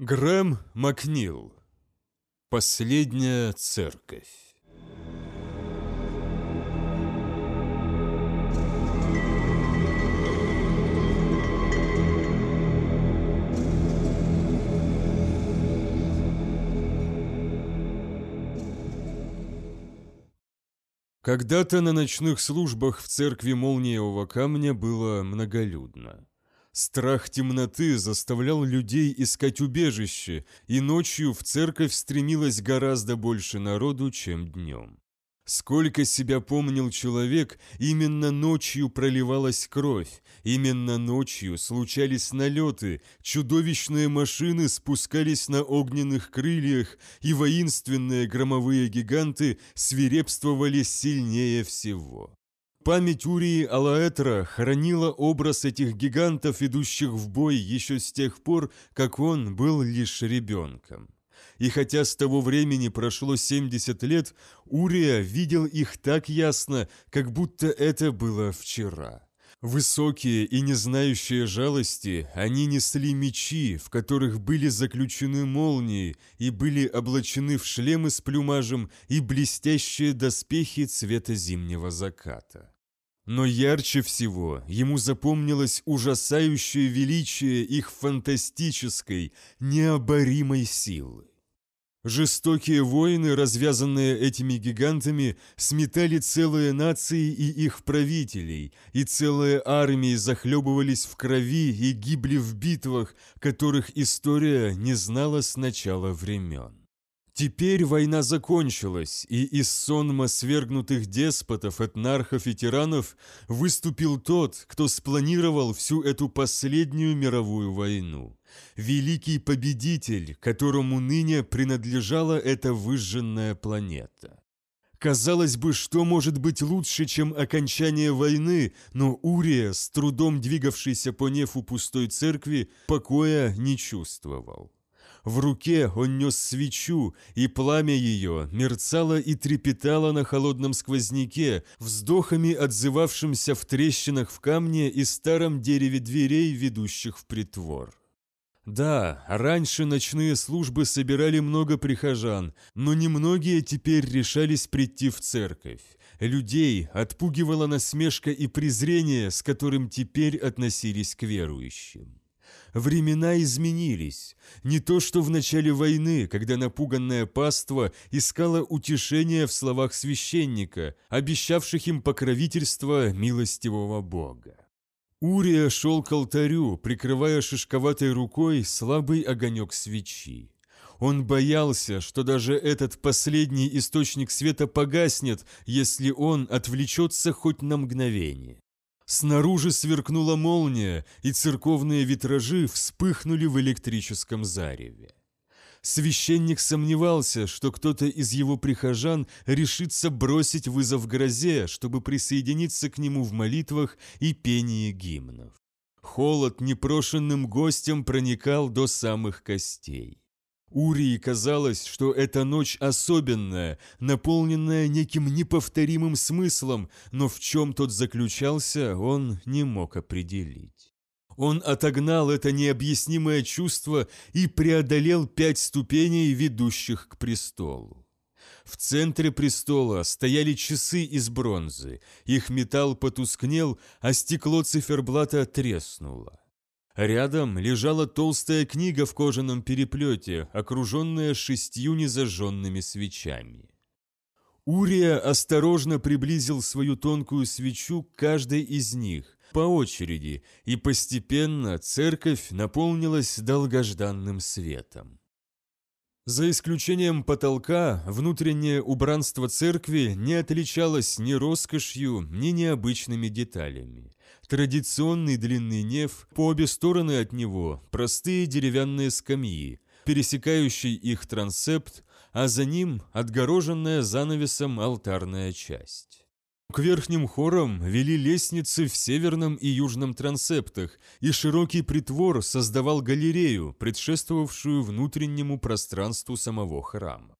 Грэм Макнил. Последняя церковь. Когда-то на ночных службах в церкви Молниевого Камня было многолюдно. Страх темноты заставлял людей искать убежище, и ночью в церковь стремилось гораздо больше народу, чем днем. Сколько себя помнил человек, именно ночью проливалась кровь, именно ночью случались налеты, чудовищные машины спускались на огненных крыльях, и воинственные громовые гиганты свирепствовали сильнее всего. Память Урии Алаэтра хранила образ этих гигантов, идущих в бой еще с тех пор, как он был лишь ребенком. И хотя с того времени прошло 70 лет, Урия видел их так ясно, как будто это было вчера. Высокие и не знающие жалости, они несли мечи, в которых были заключены молнии и были облачены в шлемы с плюмажем и блестящие доспехи цвета зимнего заката. Но ярче всего ему запомнилось ужасающее величие их фантастической, необоримой силы. Жестокие войны, развязанные этими гигантами, сметали целые нации и их правителей, и целые армии захлебывались в крови и гибли в битвах, которых история не знала с начала времен. Теперь война закончилась, и из сонма свергнутых деспотов, этнархов и тиранов выступил тот, кто спланировал всю эту последнюю мировую войну. Великий победитель, которому ныне принадлежала эта выжженная планета. Казалось бы, что может быть лучше, чем окончание войны, но Урия, с трудом двигавшийся по нефу пустой церкви, покоя не чувствовал. В руке он нес свечу, и пламя ее мерцало и трепетало на холодном сквозняке, вздохами отзывавшимся в трещинах в камне и старом дереве дверей, ведущих в притвор. Да, раньше ночные службы собирали много прихожан, но немногие теперь решались прийти в церковь. Людей отпугивала насмешка и презрение, с которым теперь относились к верующим. Времена изменились. Не то, что в начале войны, когда напуганное паство искало утешения в словах священника, обещавших им покровительство милостивого Бога. Урия шел к алтарю, прикрывая шишковатой рукой слабый огонек свечи. Он боялся, что даже этот последний источник света погаснет, если он отвлечется хоть на мгновение. Снаружи сверкнула молния, и церковные витражи вспыхнули в электрическом зареве. Священник сомневался, что кто-то из его прихожан решится бросить вызов грозе, чтобы присоединиться к нему в молитвах и пении гимнов. Холод непрошенным гостям проникал до самых костей. Урии казалось, что эта ночь особенная, наполненная неким неповторимым смыслом, но в чем тот заключался, он не мог определить. Он отогнал это необъяснимое чувство и преодолел пять ступеней, ведущих к престолу. В центре престола стояли часы из бронзы, их металл потускнел, а стекло циферблата треснуло. Рядом лежала толстая книга в кожаном переплете, окруженная шестью незажженными свечами. Урия осторожно приблизил свою тонкую свечу к каждой из них, по очереди, и постепенно церковь наполнилась долгожданным светом. За исключением потолка, внутреннее убранство церкви не отличалось ни роскошью, ни необычными деталями. Традиционный длинный неф, по обе стороны от него простые деревянные скамьи, пересекающий их трансепт, а за ним отгороженная занавесом алтарная часть. К верхним хорам вели лестницы в северном и южном трансептах, и широкий притвор создавал галерею, предшествовавшую внутреннему пространству самого храма.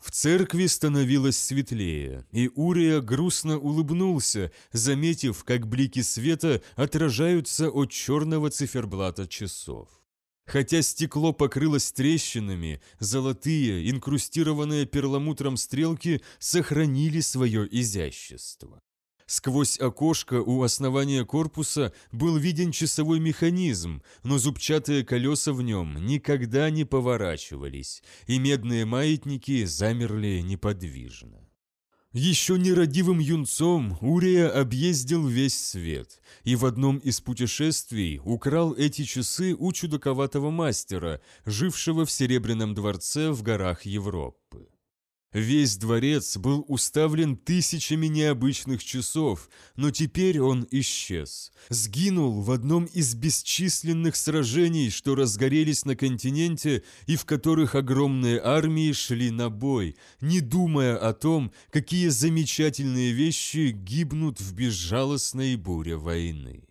В церкви становилось светлее, и Урия грустно улыбнулся, заметив, как блики света отражаются от черного циферблата часов. Хотя стекло покрылось трещинами, золотые, инкрустированные перламутром стрелки сохранили свое изящество. Сквозь окошко у основания корпуса был виден часовой механизм, но зубчатые колеса в нем никогда не поворачивались, и медные маятники замерли неподвижно. Еще нерадивым юнцом Урия объездил весь свет, и в одном из путешествий украл эти часы у чудаковатого мастера, жившего в Серебряном дворце в горах Европы. Весь дворец был уставлен тысячами необычных часов, но теперь он исчез. Сгинул в одном из бесчисленных сражений, что разгорелись на континенте и в которых огромные армии шли на бой, не думая о том, какие замечательные вещи гибнут в безжалостной буре войны.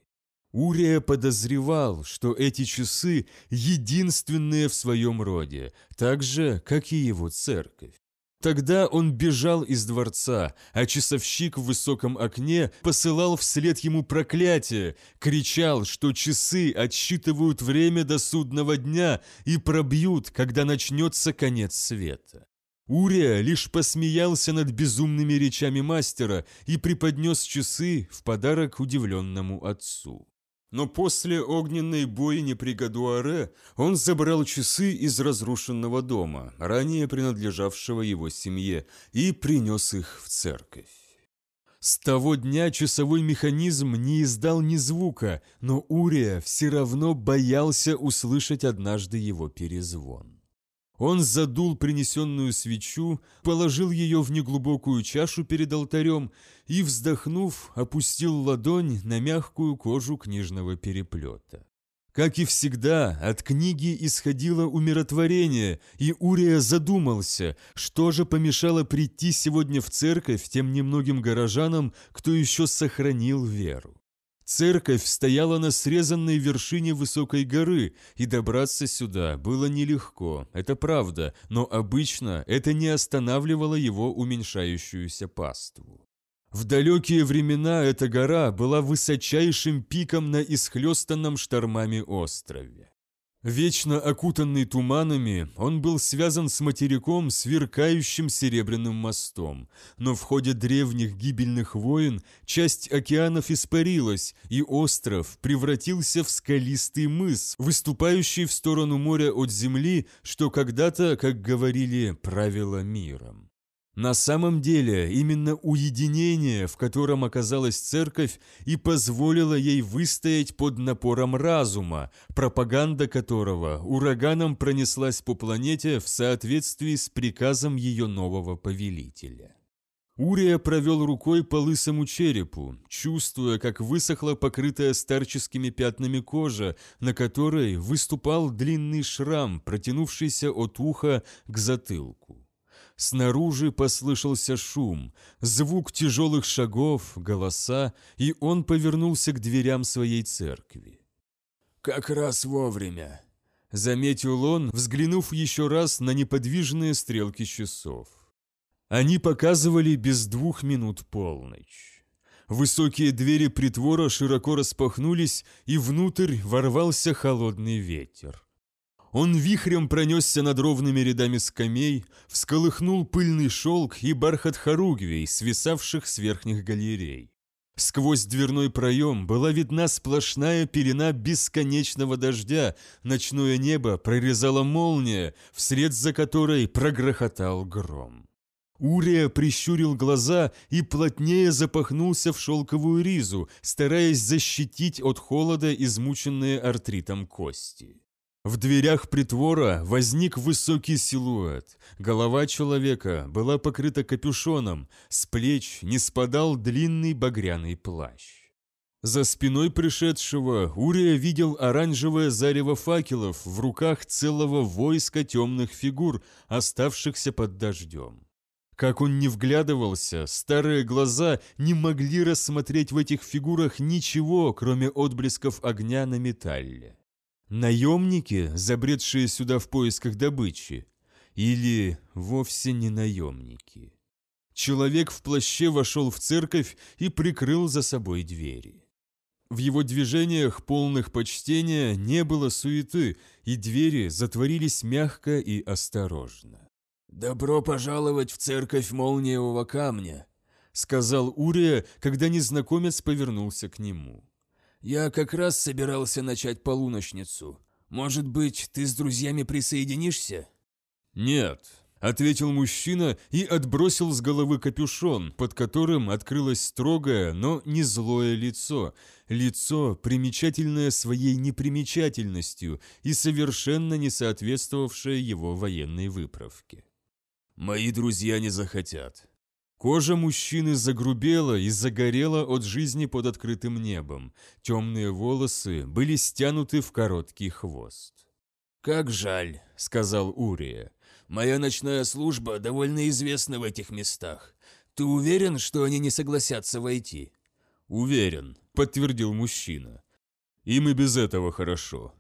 Урия подозревал, что эти часы единственные в своем роде, так же, как и его церковь. Тогда он бежал из дворца, а часовщик в высоком окне посылал вслед ему проклятие, кричал, что часы отсчитывают время до судного дня и пробьют, когда начнется конец света. Урия лишь посмеялся над безумными речами мастера и преподнес часы в подарок удивленному отцу. Но после огненной бойни при Гадуаре он забрал часы из разрушенного дома, ранее принадлежавшего его семье, и принес их в церковь. С того дня часовой механизм не издал ни звука, но Урия все равно боялся услышать однажды его перезвон. Он задул принесенную свечу, положил ее в неглубокую чашу перед алтарем и, вздохнув, опустил ладонь на мягкую кожу книжного переплета. Как и всегда, от книги исходило умиротворение, и Урия задумался, что же помешало прийти сегодня в церковь тем немногим горожанам, кто еще сохранил веру. Церковь стояла на срезанной вершине высокой горы, и добраться сюда было нелегко, это правда, но обычно это не останавливало его уменьшающуюся паству. В далекие времена эта гора была высочайшим пиком на исхлестанном штормами острове. Вечно окутанный туманами, он был связан с материком сверкающим серебряным мостом, но в ходе древних гибельных войн часть океанов испарилась, и остров превратился в скалистый мыс, выступающий в сторону моря от земли, что когда-то, как говорили, правило миром. На самом деле, именно уединение, в котором оказалась церковь, и позволило ей выстоять под напором разума, пропаганда которого ураганом пронеслась по планете в соответствии с приказом ее нового повелителя. Урия провел рукой по лысому черепу, чувствуя, как высохла покрытая старческими пятнами кожа, на которой выступал длинный шрам, протянувшийся от уха к затылку. Снаружи послышался шум, звук тяжелых шагов, голоса, и он повернулся к дверям своей церкви. «Как раз вовремя», — заметил он, взглянув еще раз на неподвижные стрелки часов. Они показывали без двух минут полночь. Высокие двери притвора широко распахнулись, и внутрь ворвался холодный ветер. Он вихрем пронесся над ровными рядами скамей, всколыхнул пыльный шелк и бархат хоругвей, свисавших с верхних галерей. Сквозь дверной проем была видна сплошная пелена бесконечного дождя, ночное небо прорезала молния, вслед за которой прогрохотал гром. Урия прищурил глаза и плотнее запахнулся в шелковую ризу, стараясь защитить от холода измученные артритом кости. В дверях притвора возник высокий силуэт. Голова человека была покрыта капюшоном, с плеч не спадал длинный багряный плащ. За спиной пришедшего Урия видел оранжевое зарево факелов в руках целого войска темных фигур, оставшихся под дождем. Как он не вглядывался, старые глаза не могли рассмотреть в этих фигурах ничего, кроме отблесков огня на металле. Наемники, забредшие сюда в поисках добычи? Или вовсе не наемники? Человек в плаще вошел в церковь и прикрыл за собой двери. В его движениях, полных почтения, не было суеты, и двери затворились мягко и осторожно. «Добро пожаловать в церковь молниевого камня», — сказал Урия, когда незнакомец повернулся к нему. «Я как раз собирался начать полуночницу. Может быть, ты с друзьями присоединишься?» «Нет», — ответил мужчина и отбросил с головы капюшон, под которым открылось строгое, но не злое лицо, лицо, примечательное своей непримечательностью и совершенно не соответствовавшее его военной выправке. «Мои друзья не захотят», Кожа мужчины загрубела и загорела от жизни под открытым небом. Темные волосы были стянуты в короткий хвост. «Как жаль», — сказал Урия. «Моя ночная служба довольно известна в этих местах. Ты уверен, что они не согласятся войти?» «Уверен», — подтвердил мужчина. «Им и без этого хорошо».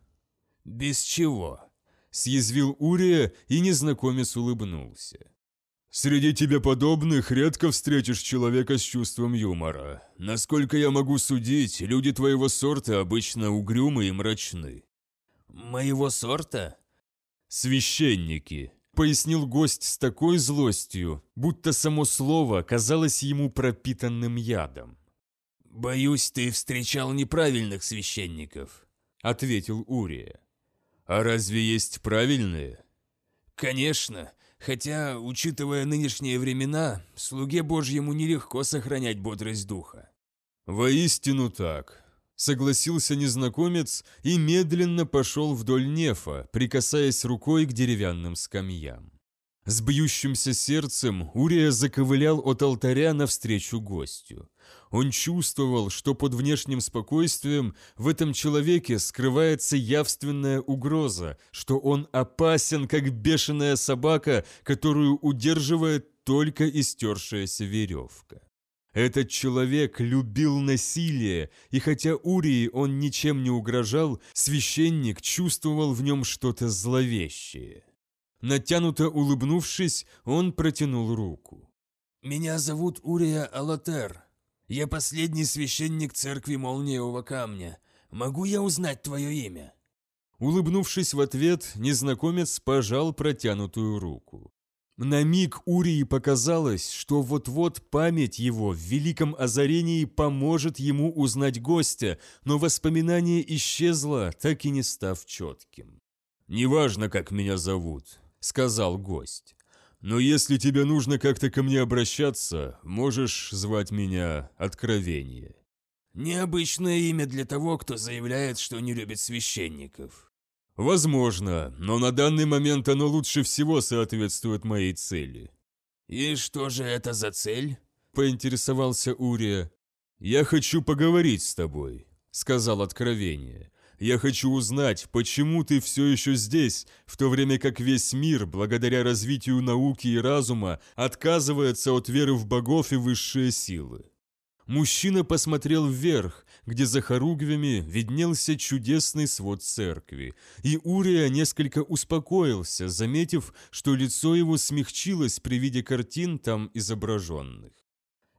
«Без чего?» — съязвил Урия, и незнакомец улыбнулся. Среди тебе подобных редко встретишь человека с чувством юмора. Насколько я могу судить, люди твоего сорта обычно угрюмы и мрачны. Моего сорта? Священники, пояснил гость с такой злостью, будто само слово казалось ему пропитанным ядом. «Боюсь, ты встречал неправильных священников», — ответил Урия. «А разве есть правильные?» «Конечно. Хотя, учитывая нынешние времена, слуге Божьему нелегко сохранять бодрость духа. «Воистину так», — согласился незнакомец и медленно пошел вдоль нефа, прикасаясь рукой к деревянным скамьям. С бьющимся сердцем Урия заковылял от алтаря навстречу гостю. Он чувствовал, что под внешним спокойствием в этом человеке скрывается явственная угроза, что он опасен, как бешеная собака, которую удерживает только истершаяся веревка. Этот человек любил насилие, и хотя Урии он ничем не угрожал, священник чувствовал в нем что-то зловещее. Натянуто улыбнувшись, он протянул руку. «Меня зовут Урия Алатер», я последний священник церкви Молниевого Камня. Могу я узнать твое имя?» Улыбнувшись в ответ, незнакомец пожал протянутую руку. На миг Урии показалось, что вот-вот память его в великом озарении поможет ему узнать гостя, но воспоминание исчезло, так и не став четким. «Неважно, как меня зовут», — сказал гость. Но если тебе нужно как-то ко мне обращаться, можешь звать меня Откровение». «Необычное имя для того, кто заявляет, что не любит священников». «Возможно, но на данный момент оно лучше всего соответствует моей цели». «И что же это за цель?» – поинтересовался Урия. «Я хочу поговорить с тобой», – сказал Откровение. Я хочу узнать, почему ты все еще здесь, в то время как весь мир, благодаря развитию науки и разума, отказывается от веры в богов и высшие силы. Мужчина посмотрел вверх, где за хоругвями виднелся чудесный свод церкви, и Урия несколько успокоился, заметив, что лицо его смягчилось при виде картин там изображенных.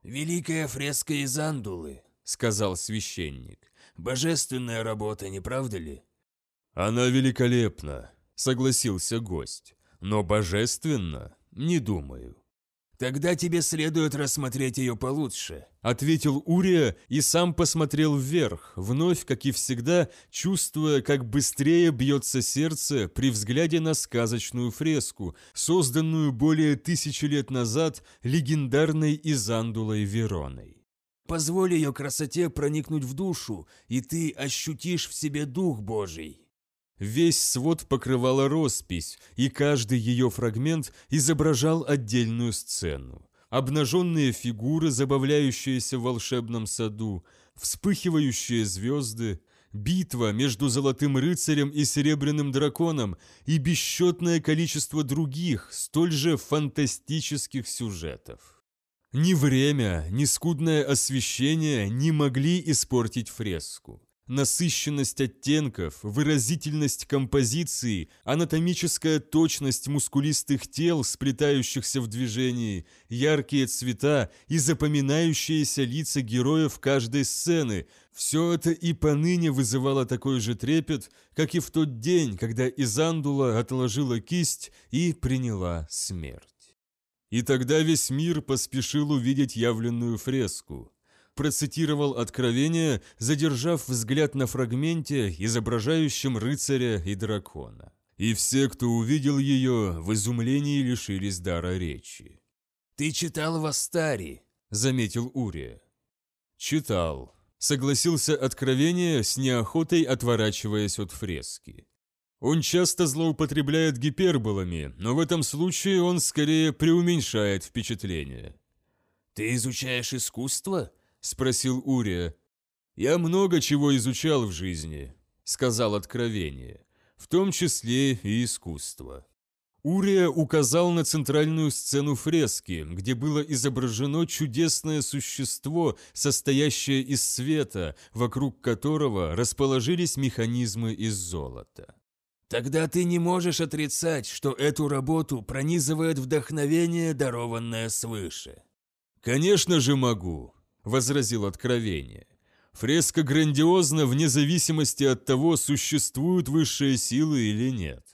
«Великая фреска из Андулы», — сказал священник. Божественная работа, не правда ли?» «Она великолепна», — согласился гость. «Но божественно? Не думаю». «Тогда тебе следует рассмотреть ее получше», — ответил Урия и сам посмотрел вверх, вновь, как и всегда, чувствуя, как быстрее бьется сердце при взгляде на сказочную фреску, созданную более тысячи лет назад легендарной Изандулой Вероной. Позволь ее красоте проникнуть в душу, и ты ощутишь в себе Дух Божий». Весь свод покрывала роспись, и каждый ее фрагмент изображал отдельную сцену. Обнаженные фигуры, забавляющиеся в волшебном саду, вспыхивающие звезды, битва между золотым рыцарем и серебряным драконом и бесчетное количество других, столь же фантастических сюжетов. Ни время, ни скудное освещение не могли испортить фреску. Насыщенность оттенков, выразительность композиции, анатомическая точность мускулистых тел, сплетающихся в движении, яркие цвета и запоминающиеся лица героев каждой сцены – все это и поныне вызывало такой же трепет, как и в тот день, когда Изандула отложила кисть и приняла смерть. И тогда весь мир поспешил увидеть явленную фреску. Процитировал откровение, задержав взгляд на фрагменте, изображающем рыцаря и дракона. И все, кто увидел ее, в изумлении лишились дара речи. «Ты читал в Астари», — заметил Урия. «Читал», — согласился откровение, с неохотой отворачиваясь от фрески. Он часто злоупотребляет гиперболами, но в этом случае он скорее преуменьшает впечатление. «Ты изучаешь искусство?» – спросил Урия. «Я много чего изучал в жизни», – сказал откровение, – «в том числе и искусство». Урия указал на центральную сцену фрески, где было изображено чудесное существо, состоящее из света, вокруг которого расположились механизмы из золота. Тогда ты не можешь отрицать, что эту работу пронизывает вдохновение, дарованное свыше. «Конечно же могу», — возразил Откровение. «Фреска грандиозна вне зависимости от того, существуют высшие силы или нет.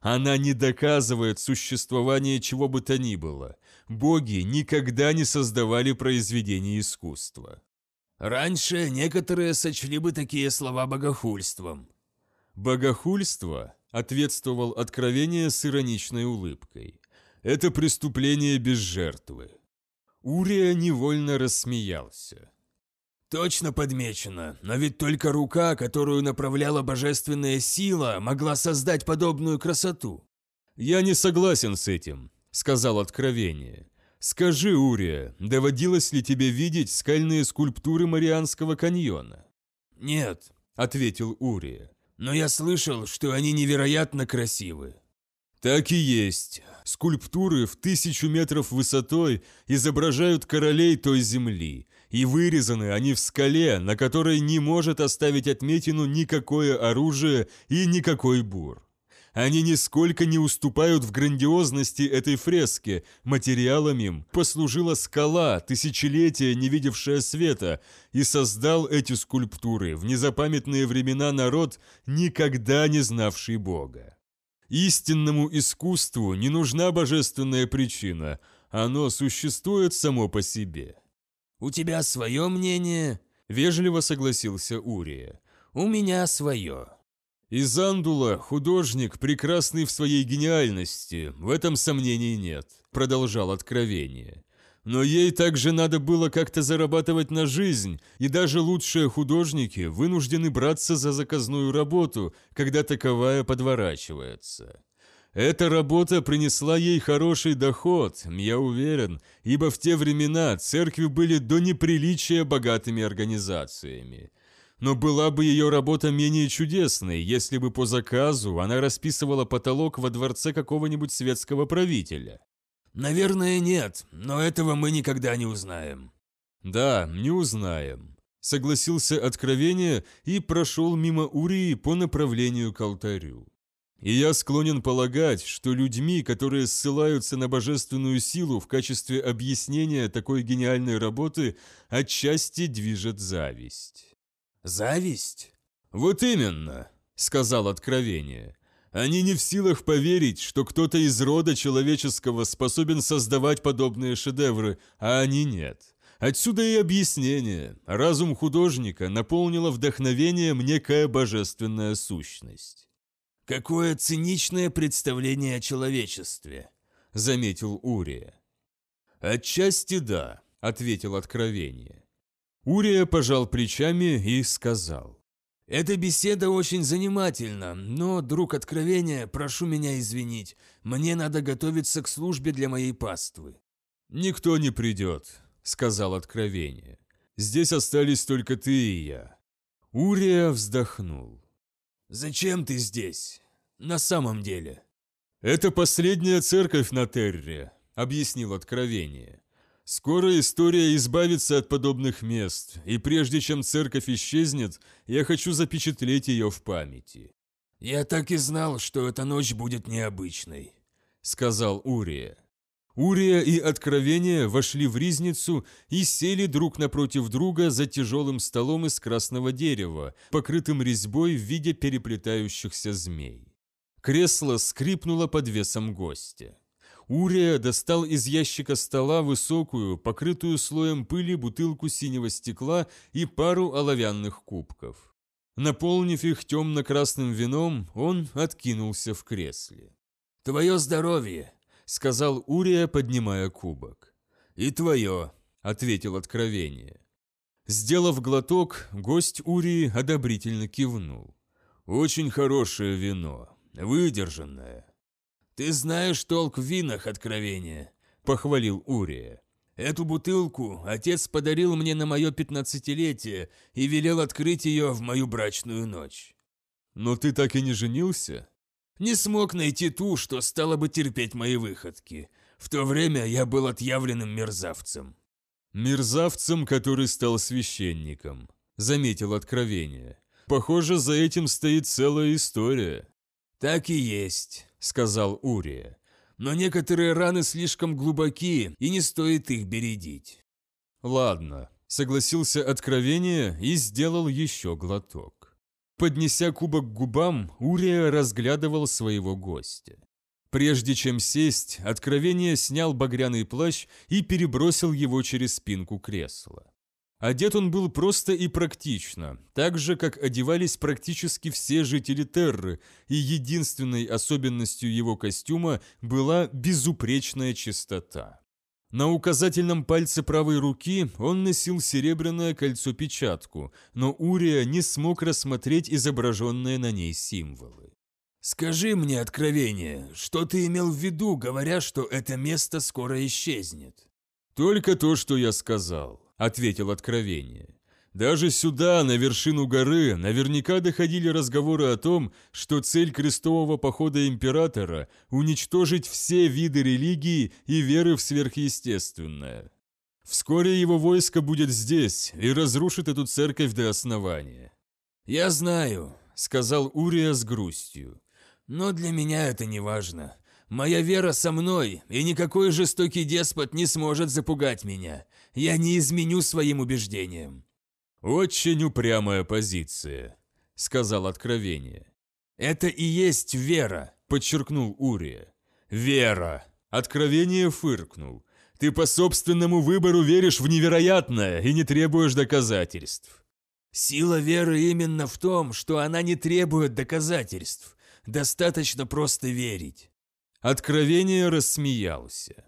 Она не доказывает существование чего бы то ни было. Боги никогда не создавали произведения искусства». «Раньше некоторые сочли бы такие слова богохульством». «Богохульство?» Ответствовал откровение с ироничной улыбкой. «Это преступление без жертвы». Урия невольно рассмеялся. «Точно подмечено, но ведь только рука, которую направляла божественная сила, могла создать подобную красоту». «Я не согласен с этим», — сказал Откровение. «Скажи, Урия, доводилось ли тебе видеть скальные скульптуры Марианского каньона?» «Нет», — ответил Урия но я слышал, что они невероятно красивы». «Так и есть. Скульптуры в тысячу метров высотой изображают королей той земли, и вырезаны они в скале, на которой не может оставить отметину никакое оружие и никакой бур. Они нисколько не уступают в грандиозности этой фрески. Материалом им послужила скала, тысячелетия не видевшая света, и создал эти скульптуры в незапамятные времена народ, никогда не знавший Бога. Истинному искусству не нужна божественная причина, оно существует само по себе. «У тебя свое мнение?» – вежливо согласился Урия. «У меня свое». Изандула – художник, прекрасный в своей гениальности, в этом сомнений нет, продолжал откровение. Но ей также надо было как-то зарабатывать на жизнь, и даже лучшие художники вынуждены браться за заказную работу, когда таковая подворачивается. Эта работа принесла ей хороший доход, я уверен, ибо в те времена церкви были до неприличия богатыми организациями но была бы ее работа менее чудесной, если бы по заказу она расписывала потолок во дворце какого-нибудь светского правителя. Наверное, нет, но этого мы никогда не узнаем. Да, не узнаем. Согласился откровение и прошел мимо Урии по направлению к алтарю. И я склонен полагать, что людьми, которые ссылаются на божественную силу в качестве объяснения такой гениальной работы, отчасти движет зависть. Зависть? Вот именно, сказал откровение. Они не в силах поверить, что кто-то из рода человеческого способен создавать подобные шедевры, а они нет. Отсюда и объяснение. Разум художника наполнила вдохновением некая божественная сущность. «Какое циничное представление о человечестве», — заметил Урия. «Отчасти да», — ответил Откровение. Урия пожал плечами и сказал. «Эта беседа очень занимательна, но, друг откровения, прошу меня извинить, мне надо готовиться к службе для моей паствы». «Никто не придет», — сказал откровение. «Здесь остались только ты и я». Урия вздохнул. «Зачем ты здесь? На самом деле?» «Это последняя церковь на Терре», — объяснил откровение. Скоро история избавится от подобных мест, и прежде чем церковь исчезнет, я хочу запечатлеть ее в памяти. «Я так и знал, что эта ночь будет необычной», — сказал Урия. Урия и Откровение вошли в ризницу и сели друг напротив друга за тяжелым столом из красного дерева, покрытым резьбой в виде переплетающихся змей. Кресло скрипнуло под весом гостя. Урия достал из ящика стола высокую, покрытую слоем пыли бутылку синего стекла и пару оловянных кубков. Наполнив их темно-красным вином, он откинулся в кресле. «Твое здоровье!» сказал Урия, поднимая кубок. «И твое», — ответил откровение. Сделав глоток, гость Урии одобрительно кивнул. «Очень хорошее вино, выдержанное». «Ты знаешь толк в винах, откровение», — похвалил Урия. «Эту бутылку отец подарил мне на мое пятнадцатилетие и велел открыть ее в мою брачную ночь». «Но ты так и не женился?» Не смог найти ту, что стала бы терпеть мои выходки. В то время я был отъявленным мерзавцем. «Мерзавцем, который стал священником», — заметил откровение. «Похоже, за этим стоит целая история». «Так и есть», — сказал Урия. «Но некоторые раны слишком глубоки, и не стоит их бередить». «Ладно», — согласился откровение и сделал еще глоток. Поднеся кубок к губам, Урия разглядывал своего гостя. Прежде чем сесть, откровение снял багряный плащ и перебросил его через спинку кресла. Одет он был просто и практично, так же, как одевались практически все жители Терры, и единственной особенностью его костюма была безупречная чистота. На указательном пальце правой руки он носил серебряное кольцо-печатку, но Урия не смог рассмотреть изображенные на ней символы. «Скажи мне откровение, что ты имел в виду, говоря, что это место скоро исчезнет?» «Только то, что я сказал», — ответил откровение. Даже сюда, на вершину горы, наверняка доходили разговоры о том, что цель крестового похода императора – уничтожить все виды религии и веры в сверхъестественное. Вскоре его войско будет здесь и разрушит эту церковь до основания. «Я знаю», – сказал Урия с грустью, – «но для меня это не важно. Моя вера со мной, и никакой жестокий деспот не сможет запугать меня. Я не изменю своим убеждениям. «Очень упрямая позиция», — сказал Откровение. «Это и есть вера», — подчеркнул Урия. «Вера!» — Откровение фыркнул. «Ты по собственному выбору веришь в невероятное и не требуешь доказательств». «Сила веры именно в том, что она не требует доказательств. Достаточно просто верить». Откровение рассмеялся.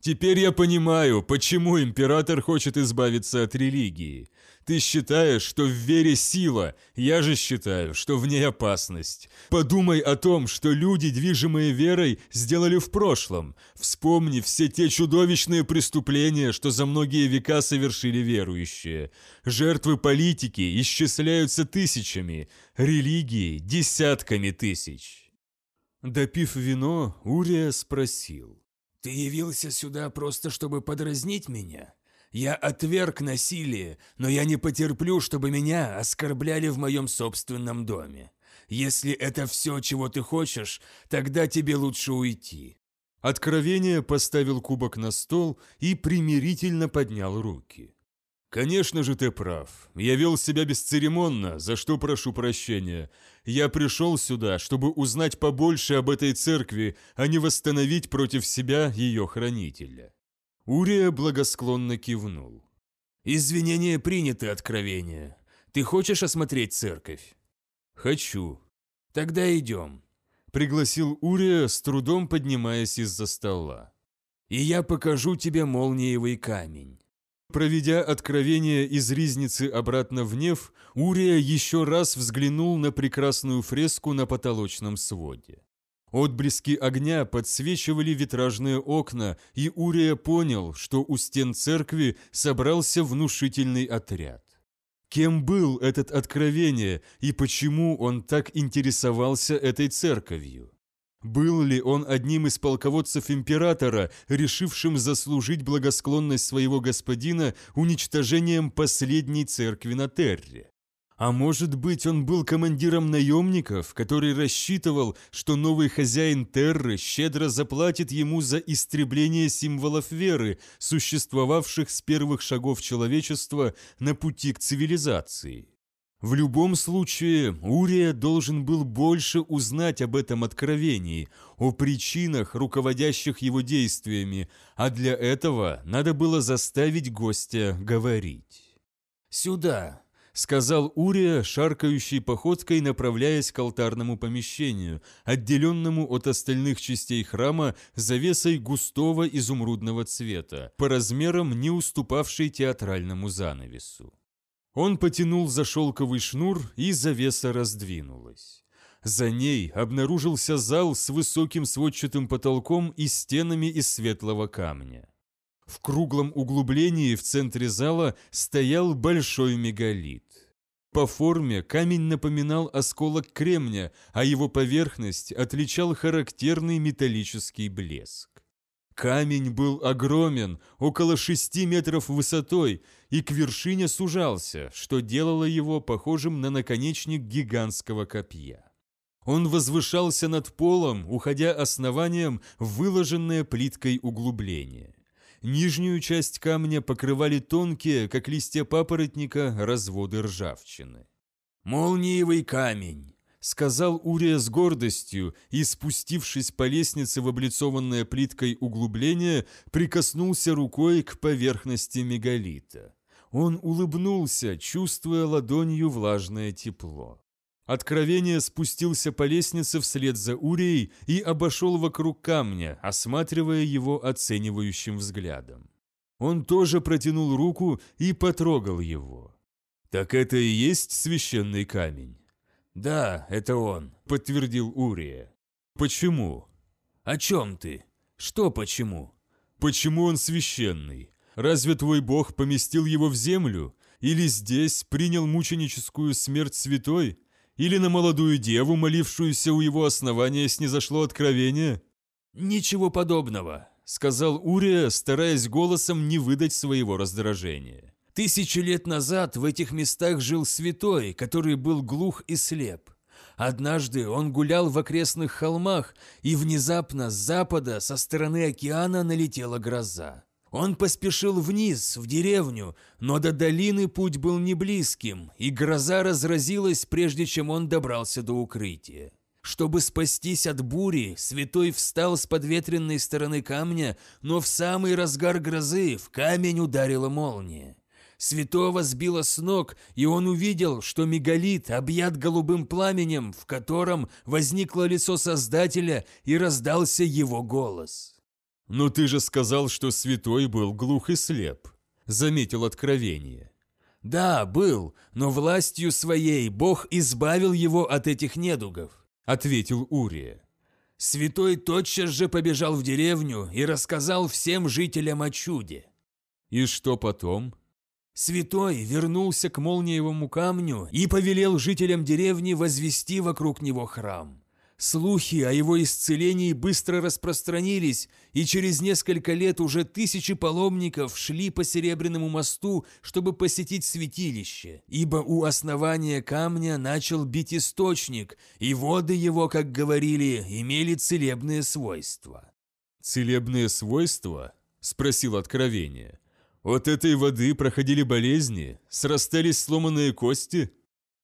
«Теперь я понимаю, почему император хочет избавиться от религии. Ты считаешь, что в вере сила, я же считаю, что в ней опасность. Подумай о том, что люди, движимые верой, сделали в прошлом. Вспомни все те чудовищные преступления, что за многие века совершили верующие. Жертвы политики исчисляются тысячами, религии – десятками тысяч. Допив вино, Урия спросил. «Ты явился сюда просто, чтобы подразнить меня?» Я отверг насилие, но я не потерплю, чтобы меня оскорбляли в моем собственном доме. Если это все, чего ты хочешь, тогда тебе лучше уйти». Откровение поставил кубок на стол и примирительно поднял руки. «Конечно же ты прав. Я вел себя бесцеремонно, за что прошу прощения. Я пришел сюда, чтобы узнать побольше об этой церкви, а не восстановить против себя ее хранителя». Урия благосклонно кивнул. «Извинения приняты, откровение. Ты хочешь осмотреть церковь?» «Хочу». «Тогда идем», — пригласил Урия, с трудом поднимаясь из-за стола. «И я покажу тебе молниевый камень». Проведя откровение из ризницы обратно в Нев, Урия еще раз взглянул на прекрасную фреску на потолочном своде. Отблески огня подсвечивали витражные окна, и Урия понял, что у стен церкви собрался внушительный отряд. Кем был этот откровение и почему он так интересовался этой церковью? Был ли он одним из полководцев императора, решившим заслужить благосклонность своего господина уничтожением последней церкви на Терре? А может быть, он был командиром наемников, который рассчитывал, что новый хозяин Терры щедро заплатит ему за истребление символов веры, существовавших с первых шагов человечества на пути к цивилизации. В любом случае, Урия должен был больше узнать об этом откровении, о причинах, руководящих его действиями, а для этого надо было заставить гостя говорить. «Сюда!» сказал Урия, шаркающей походкой направляясь к алтарному помещению, отделенному от остальных частей храма завесой густого изумрудного цвета, по размерам не уступавшей театральному занавесу. Он потянул за шелковый шнур, и завеса раздвинулась. За ней обнаружился зал с высоким сводчатым потолком и стенами из светлого камня. В круглом углублении в центре зала стоял большой мегалит. По форме камень напоминал осколок кремня, а его поверхность отличал характерный металлический блеск. Камень был огромен, около шести метров высотой, и к вершине сужался, что делало его похожим на наконечник гигантского копья. Он возвышался над полом, уходя основанием в выложенное плиткой углубление. Нижнюю часть камня покрывали тонкие, как листья папоротника, разводы ржавчины. «Молниевый камень!» — сказал Урия с гордостью и, спустившись по лестнице в облицованное плиткой углубление, прикоснулся рукой к поверхности мегалита. Он улыбнулся, чувствуя ладонью влажное тепло. Откровение спустился по лестнице вслед за Урией и обошел вокруг камня, осматривая его оценивающим взглядом. Он тоже протянул руку и потрогал его. «Так это и есть священный камень?» «Да, это он», — подтвердил Урия. «Почему?» «О чем ты? Что почему?» «Почему он священный? Разве твой бог поместил его в землю? Или здесь принял мученическую смерть святой?» Или на молодую деву, молившуюся у его основания, снизошло откровение? «Ничего подобного», — сказал Урия, стараясь голосом не выдать своего раздражения. «Тысячи лет назад в этих местах жил святой, который был глух и слеп. Однажды он гулял в окрестных холмах, и внезапно с запада, со стороны океана, налетела гроза. Он поспешил вниз, в деревню, но до долины путь был не близким, и гроза разразилась, прежде чем он добрался до укрытия. Чтобы спастись от бури, святой встал с подветренной стороны камня, но в самый разгар грозы в камень ударила молния. Святого сбило с ног, и он увидел, что мегалит объят голубым пламенем, в котором возникло лицо Создателя и раздался его голос. «Но ты же сказал, что святой был глух и слеп», — заметил откровение. «Да, был, но властью своей Бог избавил его от этих недугов», — ответил Урия. Святой тотчас же побежал в деревню и рассказал всем жителям о чуде. «И что потом?» Святой вернулся к молниевому камню и повелел жителям деревни возвести вокруг него храм. Слухи о его исцелении быстро распространились, и через несколько лет уже тысячи паломников шли по Серебряному мосту, чтобы посетить святилище, ибо у основания камня начал бить источник, и воды его, как говорили, имели целебные свойства. «Целебные свойства?» – спросил Откровение. «От этой воды проходили болезни, срастались сломанные кости?»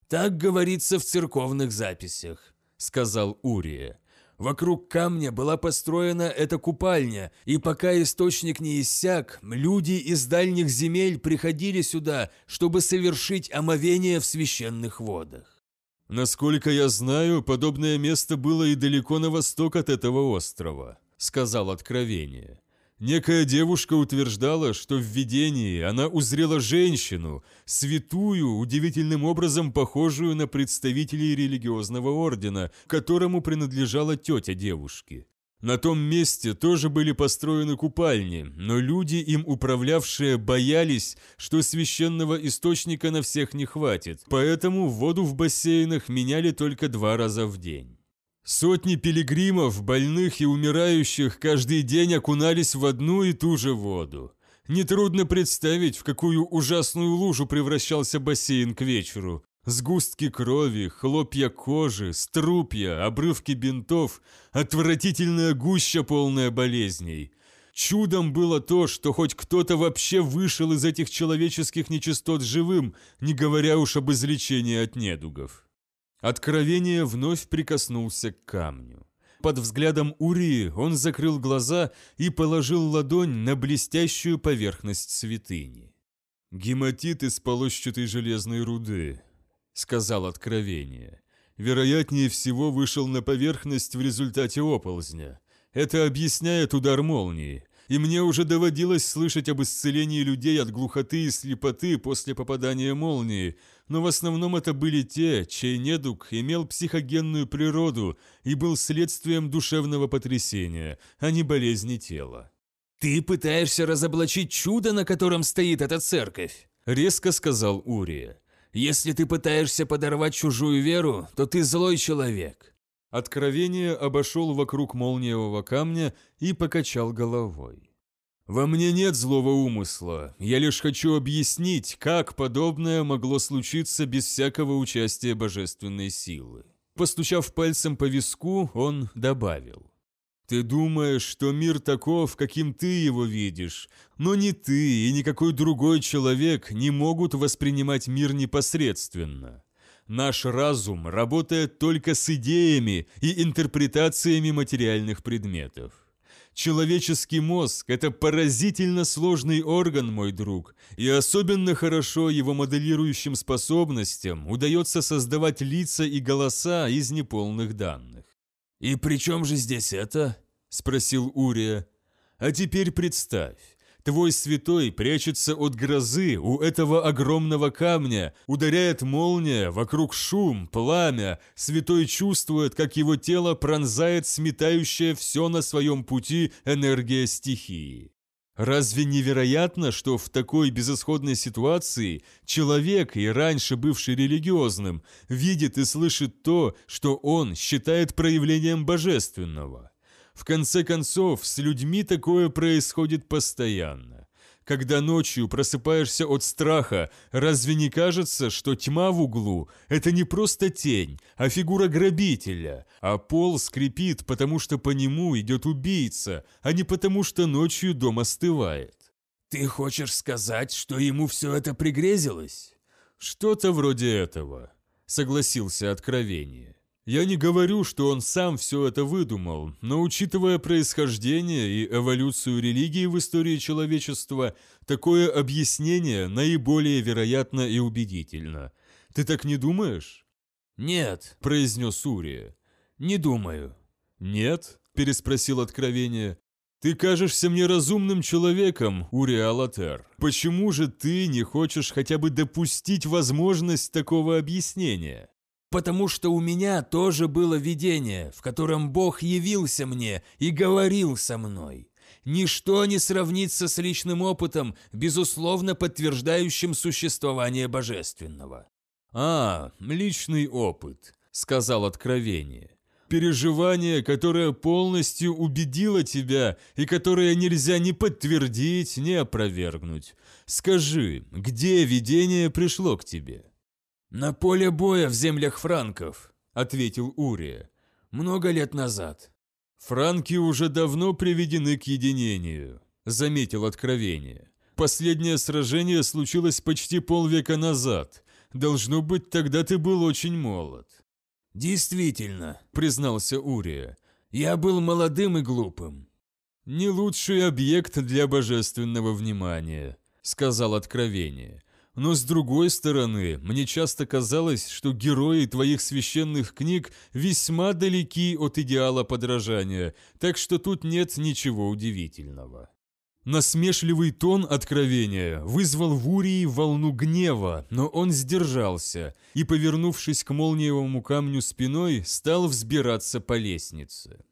Так говорится в церковных записях сказал Урия. Вокруг камня была построена эта купальня, и пока источник не иссяк, люди из дальних земель приходили сюда, чтобы совершить омовение в священных водах. «Насколько я знаю, подобное место было и далеко на восток от этого острова», — сказал Откровение. Некая девушка утверждала, что в видении она узрела женщину, святую, удивительным образом похожую на представителей религиозного ордена, которому принадлежала тетя девушки. На том месте тоже были построены купальни, но люди, им управлявшие, боялись, что священного источника на всех не хватит, поэтому воду в бассейнах меняли только два раза в день. Сотни пилигримов, больных и умирающих каждый день окунались в одну и ту же воду. Нетрудно представить, в какую ужасную лужу превращался бассейн к вечеру. Сгустки крови, хлопья кожи, струпья, обрывки бинтов, отвратительная гуща, полная болезней. Чудом было то, что хоть кто-то вообще вышел из этих человеческих нечистот живым, не говоря уж об излечении от недугов. Откровение вновь прикоснулся к камню. Под взглядом Урии он закрыл глаза и положил ладонь на блестящую поверхность святыни. «Гематит из полощатой железной руды», — сказал Откровение. «Вероятнее всего вышел на поверхность в результате оползня. Это объясняет удар молнии и мне уже доводилось слышать об исцелении людей от глухоты и слепоты после попадания молнии, но в основном это были те, чей недуг имел психогенную природу и был следствием душевного потрясения, а не болезни тела. «Ты пытаешься разоблачить чудо, на котором стоит эта церковь», — резко сказал Урия. «Если ты пытаешься подорвать чужую веру, то ты злой человек. Откровение обошел вокруг молниевого камня и покачал головой. «Во мне нет злого умысла, я лишь хочу объяснить, как подобное могло случиться без всякого участия божественной силы». Постучав пальцем по виску, он добавил. «Ты думаешь, что мир таков, каким ты его видишь, но ни ты и никакой другой человек не могут воспринимать мир непосредственно. Наш разум работает только с идеями и интерпретациями материальных предметов. Человеческий мозг – это поразительно сложный орган, мой друг, и особенно хорошо его моделирующим способностям удается создавать лица и голоса из неполных данных. «И при чем же здесь это?» – спросил Урия. «А теперь представь, Твой святой прячется от грозы у этого огромного камня, ударяет молния, вокруг шум, пламя. Святой чувствует, как его тело пронзает сметающая все на своем пути энергия стихии. Разве невероятно, что в такой безысходной ситуации человек, и раньше бывший религиозным, видит и слышит то, что он считает проявлением божественного? В конце концов, с людьми такое происходит постоянно. Когда ночью просыпаешься от страха, разве не кажется, что тьма в углу – это не просто тень, а фигура грабителя, а пол скрипит, потому что по нему идет убийца, а не потому что ночью дом остывает? Ты хочешь сказать, что ему все это пригрезилось? Что-то вроде этого, согласился Откровение. Я не говорю, что он сам все это выдумал, но учитывая происхождение и эволюцию религии в истории человечества, такое объяснение наиболее вероятно и убедительно. Ты так не думаешь? «Нет», – произнес Урия. «Не думаю». «Нет?» – переспросил Откровение. «Ты кажешься мне разумным человеком, Урия Алатер. Почему же ты не хочешь хотя бы допустить возможность такого объяснения?» Потому что у меня тоже было видение, в котором Бог явился мне и говорил со мной. Ничто не сравнится с личным опытом, безусловно подтверждающим существование божественного. «А, личный опыт», — сказал Откровение. «Переживание, которое полностью убедило тебя и которое нельзя ни подтвердить, ни опровергнуть. Скажи, где видение пришло к тебе?» «На поле боя в землях франков», — ответил Урия. «Много лет назад». «Франки уже давно приведены к единению», — заметил Откровение. «Последнее сражение случилось почти полвека назад. Должно быть, тогда ты был очень молод». «Действительно», — признался Урия. «Я был молодым и глупым». «Не лучший объект для божественного внимания», — сказал Откровение. Но с другой стороны, мне часто казалось, что герои твоих священных книг весьма далеки от идеала подражания, так что тут нет ничего удивительного. Насмешливый тон откровения вызвал в Урии волну гнева, но он сдержался и, повернувшись к молниевому камню спиной, стал взбираться по лестнице.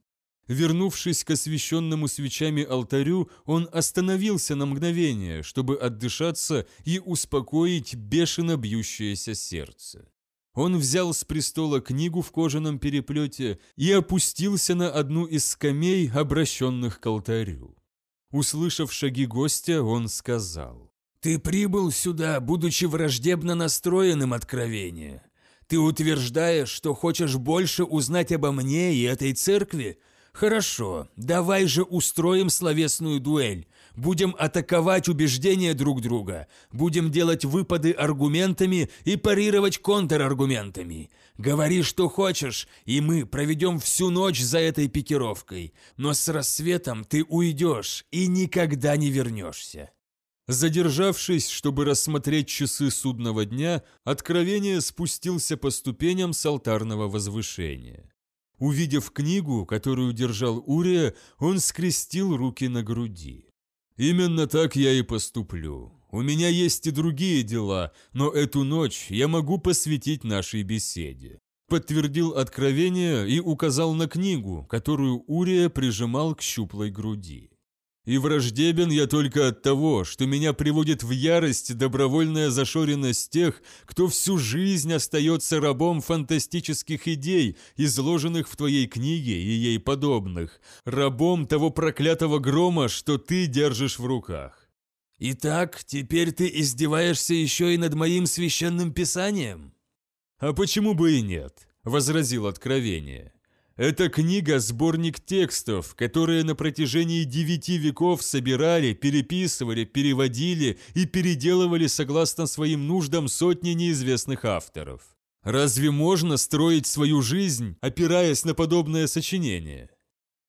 Вернувшись к освященному свечами алтарю, он остановился на мгновение, чтобы отдышаться и успокоить бешено бьющееся сердце. Он взял с престола книгу в кожаном переплете и опустился на одну из скамей, обращенных к алтарю. Услышав шаги гостя, он сказал. «Ты прибыл сюда, будучи враждебно настроенным откровение. Ты утверждаешь, что хочешь больше узнать обо мне и этой церкви? Хорошо, давай же устроим словесную дуэль. Будем атаковать убеждения друг друга. Будем делать выпады аргументами и парировать контраргументами. Говори, что хочешь, и мы проведем всю ночь за этой пикировкой. Но с рассветом ты уйдешь и никогда не вернешься. Задержавшись, чтобы рассмотреть часы судного дня, откровение спустился по ступеням с алтарного возвышения. Увидев книгу, которую держал Урия, он скрестил руки на груди. «Именно так я и поступлю. У меня есть и другие дела, но эту ночь я могу посвятить нашей беседе». Подтвердил откровение и указал на книгу, которую Урия прижимал к щуплой груди. И враждебен я только от того, что меня приводит в ярость добровольная зашоренность тех, кто всю жизнь остается рабом фантастических идей, изложенных в твоей книге и ей подобных, рабом того проклятого грома, что ты держишь в руках. Итак, теперь ты издеваешься еще и над моим священным писанием? А почему бы и нет? возразил откровение. Эта книга – сборник текстов, которые на протяжении девяти веков собирали, переписывали, переводили и переделывали согласно своим нуждам сотни неизвестных авторов. Разве можно строить свою жизнь, опираясь на подобное сочинение?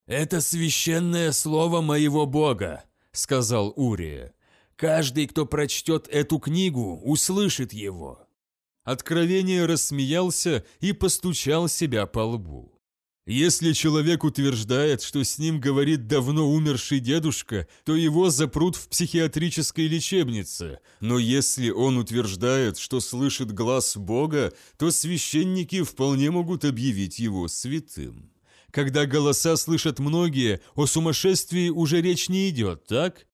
«Это священное слово моего Бога», – сказал Урия. «Каждый, кто прочтет эту книгу, услышит его». Откровение рассмеялся и постучал себя по лбу. Если человек утверждает, что с ним говорит давно умерший дедушка, то его запрут в психиатрической лечебнице. Но если он утверждает, что слышит глаз Бога, то священники вполне могут объявить его святым. Когда голоса слышат многие, о сумасшествии уже речь не идет, так?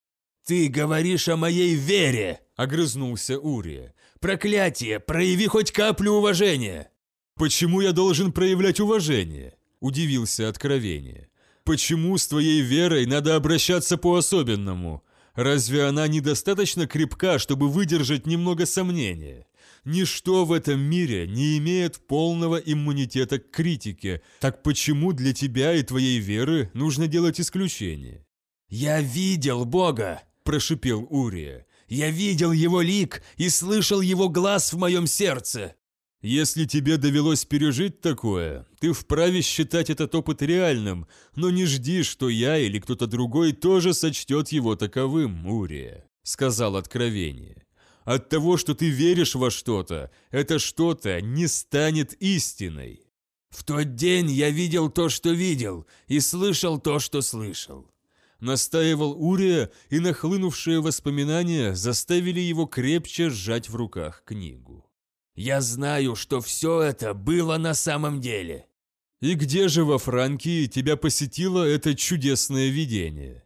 «Ты говоришь о моей вере!» – огрызнулся Урия. «Проклятие! Прояви хоть каплю уважения!» «Почему я должен проявлять уважение?» Удивился откровение. «Почему с твоей верой надо обращаться по-особенному? Разве она недостаточно крепка, чтобы выдержать немного сомнения? Ничто в этом мире не имеет полного иммунитета к критике, так почему для тебя и твоей веры нужно делать исключение?» «Я видел Бога!» – прошипел Урия. «Я видел его лик и слышал его глаз в моем сердце!» Если тебе довелось пережить такое, ты вправе считать этот опыт реальным, но не жди, что я или кто-то другой тоже сочтет его таковым, Урия», — сказал откровение. «От того, что ты веришь во что-то, это что-то не станет истиной». «В тот день я видел то, что видел, и слышал то, что слышал», настаивал Урия, и нахлынувшие воспоминания заставили его крепче сжать в руках книгу. Я знаю, что все это было на самом деле. И где же во Франкии тебя посетило это чудесное видение?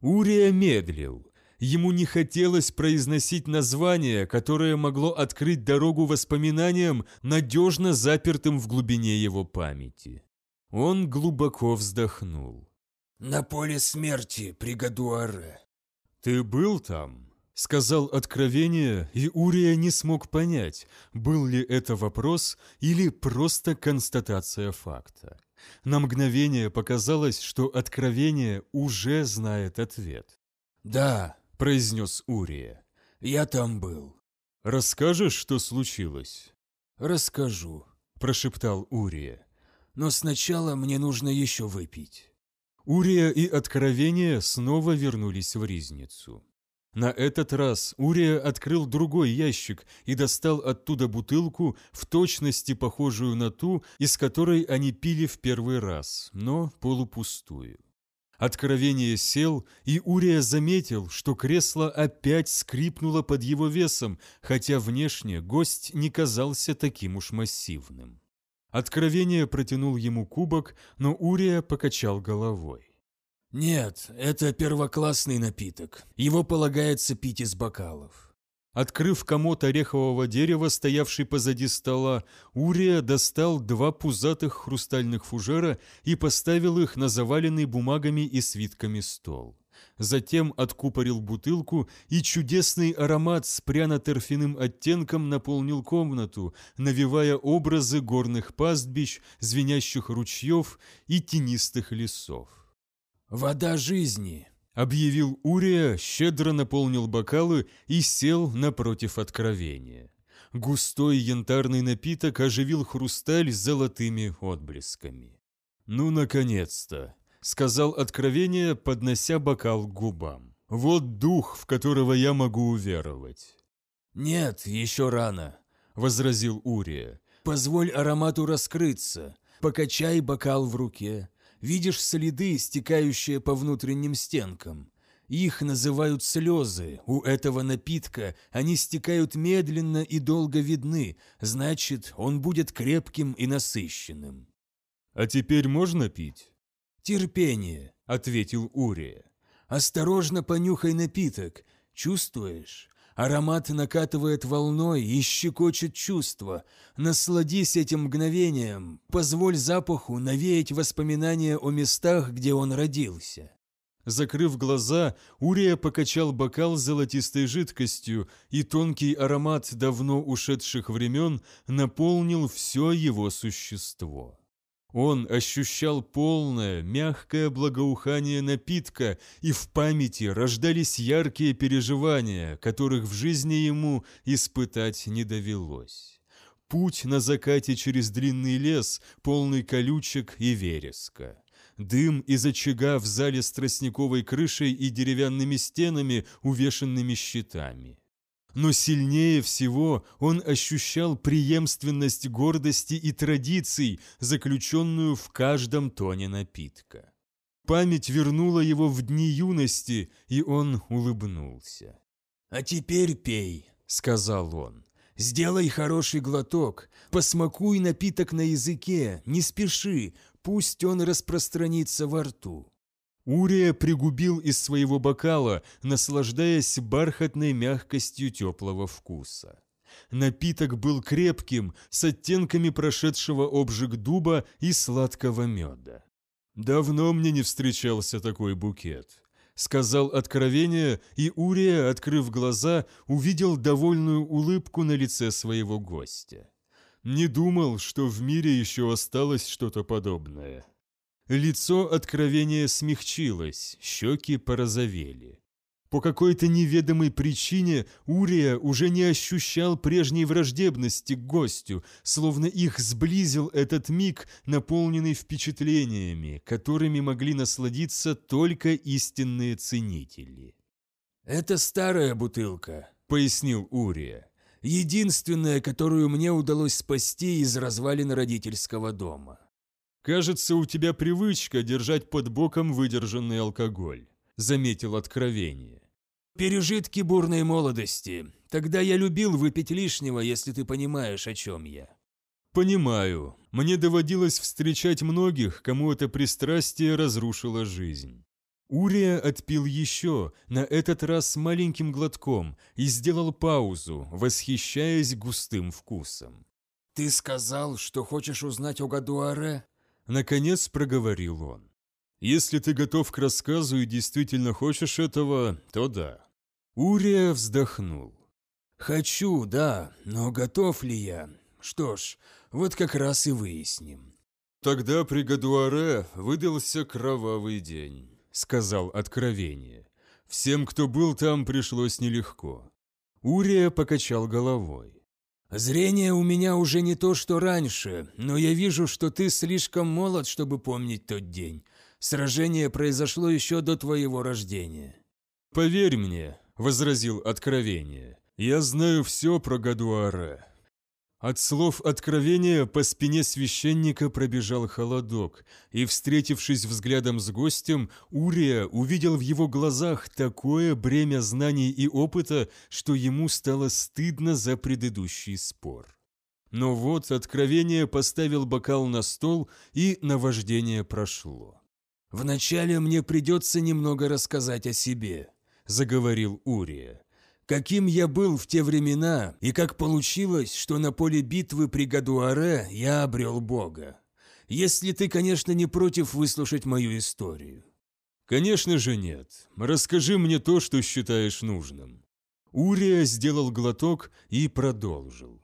Урия медлил. Ему не хотелось произносить название, которое могло открыть дорогу воспоминаниям, надежно запертым в глубине его памяти. Он глубоко вздохнул. «На поле смерти при Гадуаре». «Ты был там?» Сказал откровение, и Урия не смог понять, был ли это вопрос или просто констатация факта. На мгновение показалось, что откровение уже знает ответ. «Да», — произнес Урия, — «я там был». «Расскажешь, что случилось?» «Расскажу», — прошептал Урия. «Но сначала мне нужно еще выпить». Урия и Откровение снова вернулись в Ризницу. На этот раз Урия открыл другой ящик и достал оттуда бутылку, в точности похожую на ту, из которой они пили в первый раз, но полупустую. Откровение сел, и Урия заметил, что кресло опять скрипнуло под его весом, хотя внешне гость не казался таким уж массивным. Откровение протянул ему кубок, но Урия покачал головой. «Нет, это первоклассный напиток. Его полагается пить из бокалов». Открыв комод орехового дерева, стоявший позади стола, Урия достал два пузатых хрустальных фужера и поставил их на заваленный бумагами и свитками стол. Затем откупорил бутылку, и чудесный аромат с пряно-торфяным оттенком наполнил комнату, навевая образы горных пастбищ, звенящих ручьев и тенистых лесов. «Вода жизни!» — объявил Урия, щедро наполнил бокалы и сел напротив откровения. Густой янтарный напиток оживил хрусталь с золотыми отблесками. «Ну, наконец-то!» — сказал откровение, поднося бокал к губам. «Вот дух, в которого я могу уверовать». «Нет, еще рано», — возразил Урия. «Позволь аромату раскрыться. Покачай бокал в руке. Видишь следы, стекающие по внутренним стенкам. Их называют слезы. У этого напитка они стекают медленно и долго видны, значит, он будет крепким и насыщенным. «А теперь можно пить?» «Терпение», — ответил Урия. «Осторожно понюхай напиток. Чувствуешь? Аромат накатывает волной и щекочет чувства. Насладись этим мгновением, позволь запаху навеять воспоминания о местах, где он родился. Закрыв глаза, Урия покачал бокал золотистой жидкостью, и тонкий аромат давно ушедших времен наполнил все его существо. Он ощущал полное, мягкое благоухание напитка, и в памяти рождались яркие переживания, которых в жизни ему испытать не довелось. Путь на закате через длинный лес, полный колючек и вереска. Дым из очага в зале с тростниковой крышей и деревянными стенами, увешанными щитами но сильнее всего он ощущал преемственность гордости и традиций, заключенную в каждом тоне напитка. Память вернула его в дни юности, и он улыбнулся. «А теперь пей», — сказал он. «Сделай хороший глоток, посмакуй напиток на языке, не спеши, пусть он распространится во рту». Урия пригубил из своего бокала, наслаждаясь бархатной мягкостью теплого вкуса. Напиток был крепким, с оттенками прошедшего обжиг дуба и сладкого меда. «Давно мне не встречался такой букет», — сказал откровение, и Урия, открыв глаза, увидел довольную улыбку на лице своего гостя. «Не думал, что в мире еще осталось что-то подобное». Лицо откровения смягчилось, щеки порозовели. По какой-то неведомой причине Урия уже не ощущал прежней враждебности к гостю, словно их сблизил этот миг, наполненный впечатлениями, которыми могли насладиться только истинные ценители. «Это старая бутылка», — пояснил Урия. «Единственная, которую мне удалось спасти из развалин родительского дома. «Кажется, у тебя привычка держать под боком выдержанный алкоголь», — заметил откровение. «Пережитки бурной молодости. Тогда я любил выпить лишнего, если ты понимаешь, о чем я». «Понимаю. Мне доводилось встречать многих, кому это пристрастие разрушило жизнь». Урия отпил еще, на этот раз маленьким глотком, и сделал паузу, восхищаясь густым вкусом. «Ты сказал, что хочешь узнать о Гадуаре?» Наконец проговорил он. «Если ты готов к рассказу и действительно хочешь этого, то да». Урия вздохнул. «Хочу, да, но готов ли я? Что ж, вот как раз и выясним». «Тогда при Гадуаре выдался кровавый день», — сказал откровение. «Всем, кто был там, пришлось нелегко». Урия покачал головой. Зрение у меня уже не то, что раньше, но я вижу, что ты слишком молод, чтобы помнить тот день. Сражение произошло еще до твоего рождения». «Поверь мне», — возразил Откровение, — «я знаю все про Гадуаре. От слов откровения по спине священника пробежал холодок, и, встретившись взглядом с гостем, Урия увидел в его глазах такое бремя знаний и опыта, что ему стало стыдно за предыдущий спор. Но вот откровение поставил бокал на стол, и наваждение прошло. «Вначале мне придется немного рассказать о себе», — заговорил Урия. Каким я был в те времена, и как получилось, что на поле битвы при Гадуаре я обрел Бога. Если ты, конечно, не против выслушать мою историю. Конечно же нет. Расскажи мне то, что считаешь нужным. Урия сделал глоток и продолжил.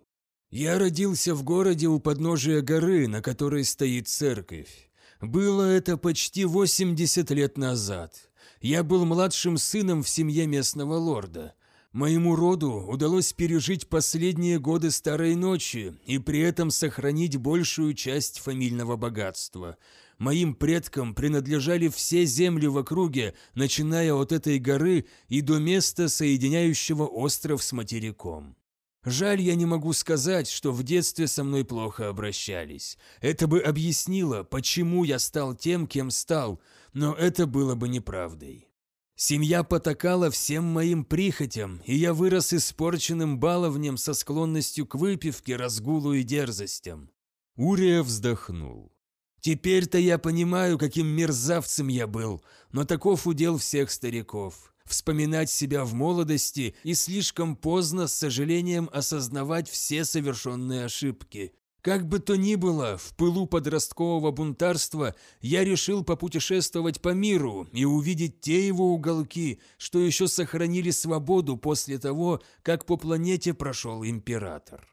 Я родился в городе у подножия горы, на которой стоит церковь. Было это почти 80 лет назад. Я был младшим сыном в семье местного лорда. Моему роду удалось пережить последние годы Старой Ночи и при этом сохранить большую часть фамильного богатства. Моим предкам принадлежали все земли в округе, начиная от этой горы и до места, соединяющего остров с материком. Жаль, я не могу сказать, что в детстве со мной плохо обращались. Это бы объяснило, почему я стал тем, кем стал, но это было бы неправдой. Семья потакала всем моим прихотям, и я вырос испорченным баловнем со склонностью к выпивке, разгулу и дерзостям. Урия вздохнул. Теперь-то я понимаю, каким мерзавцем я был, но таков удел всех стариков. Вспоминать себя в молодости и слишком поздно с сожалением осознавать все совершенные ошибки. Как бы то ни было, в пылу подросткового бунтарства я решил попутешествовать по миру и увидеть те его уголки, что еще сохранили свободу после того, как по планете прошел император.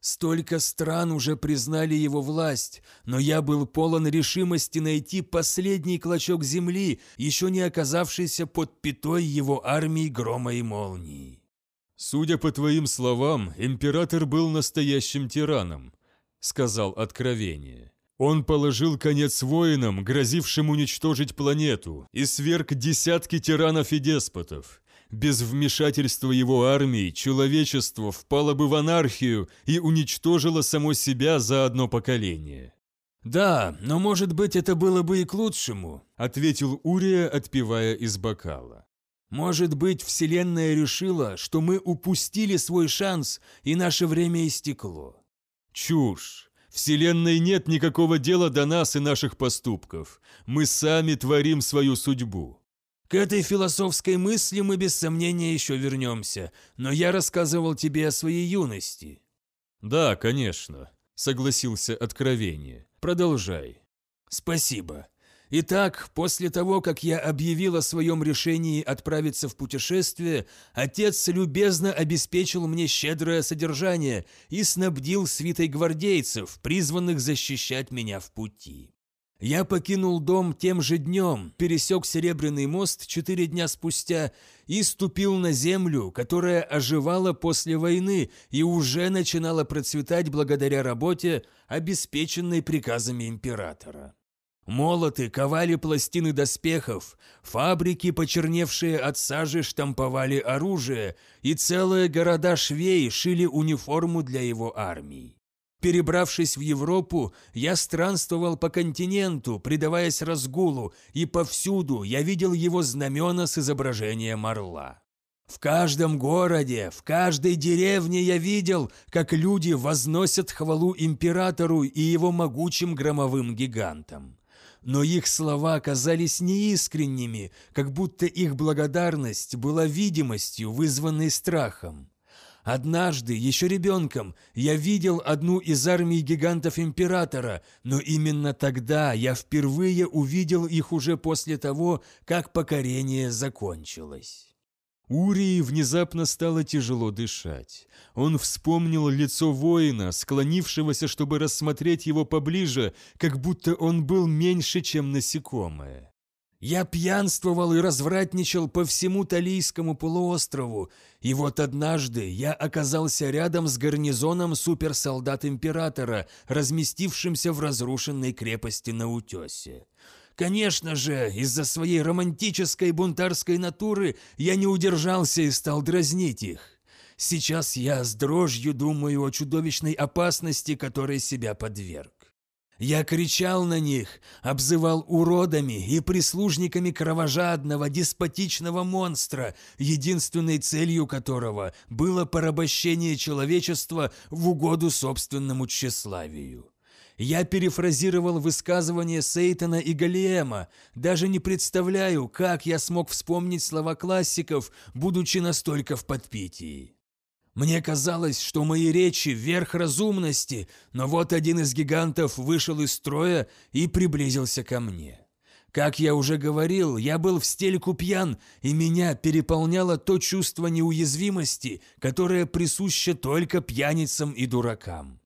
Столько стран уже признали его власть, но я был полон решимости найти последний клочок земли, еще не оказавшийся под пятой его армии грома и молнии. «Судя по твоим словам, император был настоящим тираном», — сказал Откровение. Он положил конец воинам, грозившим уничтожить планету, и сверг десятки тиранов и деспотов. Без вмешательства его армии человечество впало бы в анархию и уничтожило само себя за одно поколение. «Да, но, может быть, это было бы и к лучшему», — ответил Урия, отпивая из бокала. «Может быть, Вселенная решила, что мы упустили свой шанс, и наше время истекло». «Чушь! Вселенной нет никакого дела до нас и наших поступков. Мы сами творим свою судьбу. К этой философской мысли мы без сомнения еще вернемся, но я рассказывал тебе о своей юности». «Да, конечно», — согласился Откровение. «Продолжай». «Спасибо. Итак, после того, как я объявил о своем решении отправиться в путешествие, отец любезно обеспечил мне щедрое содержание и снабдил свитой гвардейцев, призванных защищать меня в пути. Я покинул дом тем же днем, пересек Серебряный мост четыре дня спустя и ступил на землю, которая оживала после войны и уже начинала процветать благодаря работе, обеспеченной приказами императора. Молоты ковали пластины доспехов, фабрики, почерневшие от сажи, штамповали оружие, и целые города швей шили униформу для его армии. Перебравшись в Европу, я странствовал по континенту, предаваясь разгулу, и повсюду я видел его знамена с изображением орла. В каждом городе, в каждой деревне я видел, как люди возносят хвалу императору и его могучим громовым гигантам. Но их слова оказались неискренними, как будто их благодарность была видимостью, вызванной страхом. Однажды, еще ребенком, я видел одну из армий гигантов Императора, но именно тогда я впервые увидел их уже после того, как покорение закончилось. Урии внезапно стало тяжело дышать. Он вспомнил лицо воина, склонившегося, чтобы рассмотреть его поближе, как будто он был меньше, чем насекомое. Я пьянствовал и развратничал по всему Талийскому полуострову, и вот однажды я оказался рядом с гарнизоном суперсолдат Императора, разместившимся в разрушенной крепости на утесе. Конечно же, из-за своей романтической бунтарской натуры я не удержался и стал дразнить их. Сейчас я с дрожью думаю о чудовищной опасности, которой себя подверг. Я кричал на них, обзывал уродами и прислужниками кровожадного, деспотичного монстра, единственной целью которого было порабощение человечества в угоду собственному тщеславию. Я перефразировал высказывания Сейтана и Галиэма, даже не представляю, как я смог вспомнить слова классиков, будучи настолько в подпитии. Мне казалось, что мои речи – верх разумности, но вот один из гигантов вышел из строя и приблизился ко мне. Как я уже говорил, я был в стельку пьян, и меня переполняло то чувство неуязвимости, которое присуще только пьяницам и дуракам.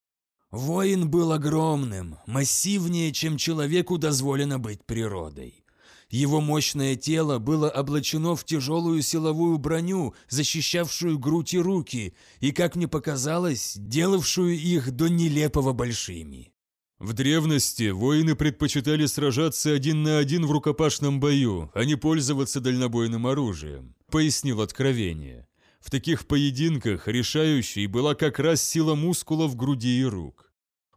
Воин был огромным, массивнее, чем человеку дозволено быть природой. Его мощное тело было облачено в тяжелую силовую броню, защищавшую грудь и руки, и, как мне показалось, делавшую их до нелепого большими. В древности воины предпочитали сражаться один на один в рукопашном бою, а не пользоваться дальнобойным оружием, пояснил Откровение. В таких поединках решающей была как раз сила мускулов груди и рук.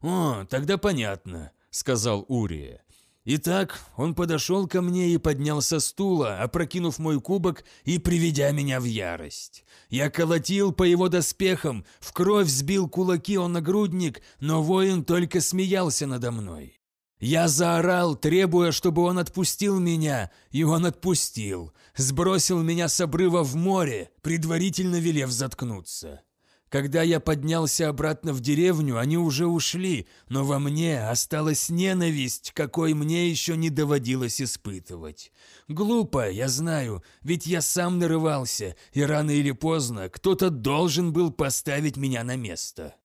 «О, тогда понятно», — сказал Урия. Итак, он подошел ко мне и поднял со стула, опрокинув мой кубок и приведя меня в ярость. Я колотил по его доспехам, в кровь сбил кулаки он нагрудник, но воин только смеялся надо мной. Я заорал, требуя, чтобы он отпустил меня, и он отпустил, сбросил меня с обрыва в море, предварительно велев заткнуться. Когда я поднялся обратно в деревню, они уже ушли, но во мне осталась ненависть, какой мне еще не доводилось испытывать. Глупо, я знаю, ведь я сам нарывался, и рано или поздно кто-то должен был поставить меня на место.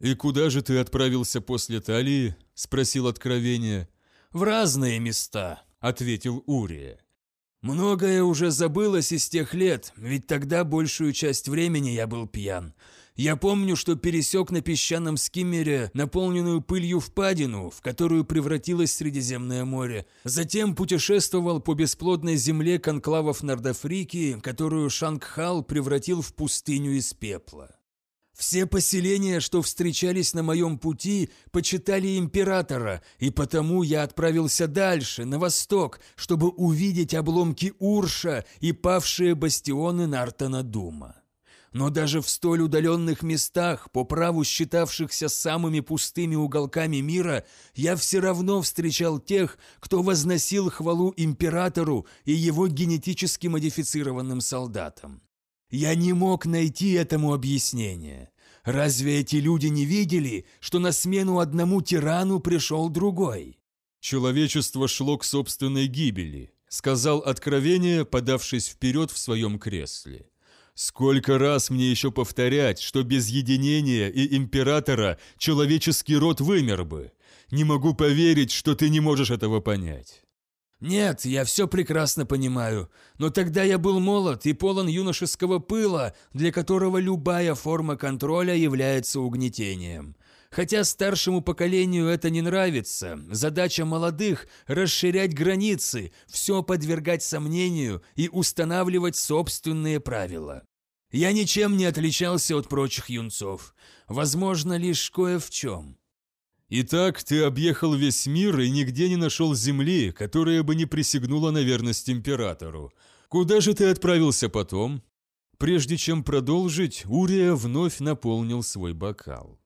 «И куда же ты отправился после Талии?» – спросил Откровение. «В разные места», – ответил Урия. «Многое уже забылось из тех лет, ведь тогда большую часть времени я был пьян. Я помню, что пересек на песчаном скиммере наполненную пылью впадину, в которую превратилось Средиземное море. Затем путешествовал по бесплодной земле конклавов Нордафрики, которую Шангхал превратил в пустыню из пепла. Все поселения, что встречались на моем пути, почитали императора, и потому я отправился дальше, на восток, чтобы увидеть обломки Урша и павшие бастионы Нартана Дума. Но даже в столь удаленных местах, по праву считавшихся самыми пустыми уголками мира, я все равно встречал тех, кто возносил хвалу императору и его генетически модифицированным солдатам. Я не мог найти этому объяснение. Разве эти люди не видели, что на смену одному тирану пришел другой? «Человечество шло к собственной гибели», — сказал Откровение, подавшись вперед в своем кресле. Сколько раз мне еще повторять, что без единения и императора человеческий род вымер бы? Не могу поверить, что ты не можешь этого понять. Нет, я все прекрасно понимаю, но тогда я был молод и полон юношеского пыла, для которого любая форма контроля является угнетением. Хотя старшему поколению это не нравится, задача молодых – расширять границы, все подвергать сомнению и устанавливать собственные правила. Я ничем не отличался от прочих юнцов, возможно, лишь кое в чем. Итак, ты объехал весь мир и нигде не нашел земли, которая бы не присягнула на верность императору. Куда же ты отправился потом? Прежде чем продолжить, Урия вновь наполнил свой бокал.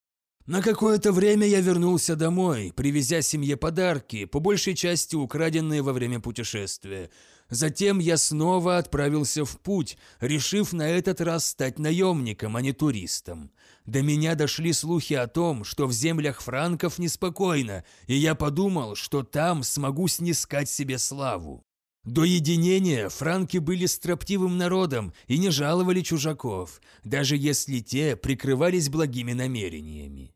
На какое-то время я вернулся домой, привезя семье подарки, по большей части украденные во время путешествия, Затем я снова отправился в путь, решив на этот раз стать наемником, а не туристом. До меня дошли слухи о том, что в землях франков неспокойно, и я подумал, что там смогу снискать себе славу. До единения франки были строптивым народом и не жаловали чужаков, даже если те прикрывались благими намерениями.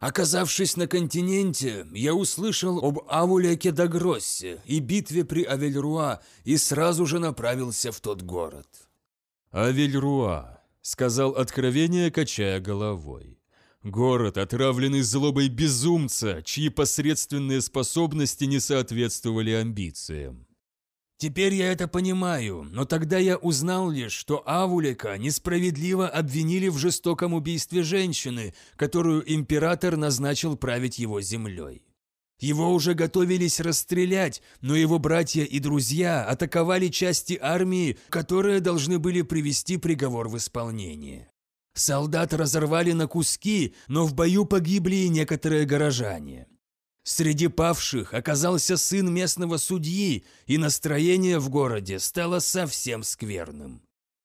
Оказавшись на континенте, я услышал об Авуляке Дагроссе и битве при Авельруа и сразу же направился в тот город. «Авельруа», — сказал откровение, качая головой. «Город, отравленный злобой безумца, чьи посредственные способности не соответствовали амбициям. Теперь я это понимаю, но тогда я узнал лишь, что Авулика несправедливо обвинили в жестоком убийстве женщины, которую император назначил править его землей. Его уже готовились расстрелять, но его братья и друзья атаковали части армии, которые должны были привести приговор в исполнение. Солдат разорвали на куски, но в бою погибли и некоторые горожане. Среди павших оказался сын местного судьи, и настроение в городе стало совсем скверным.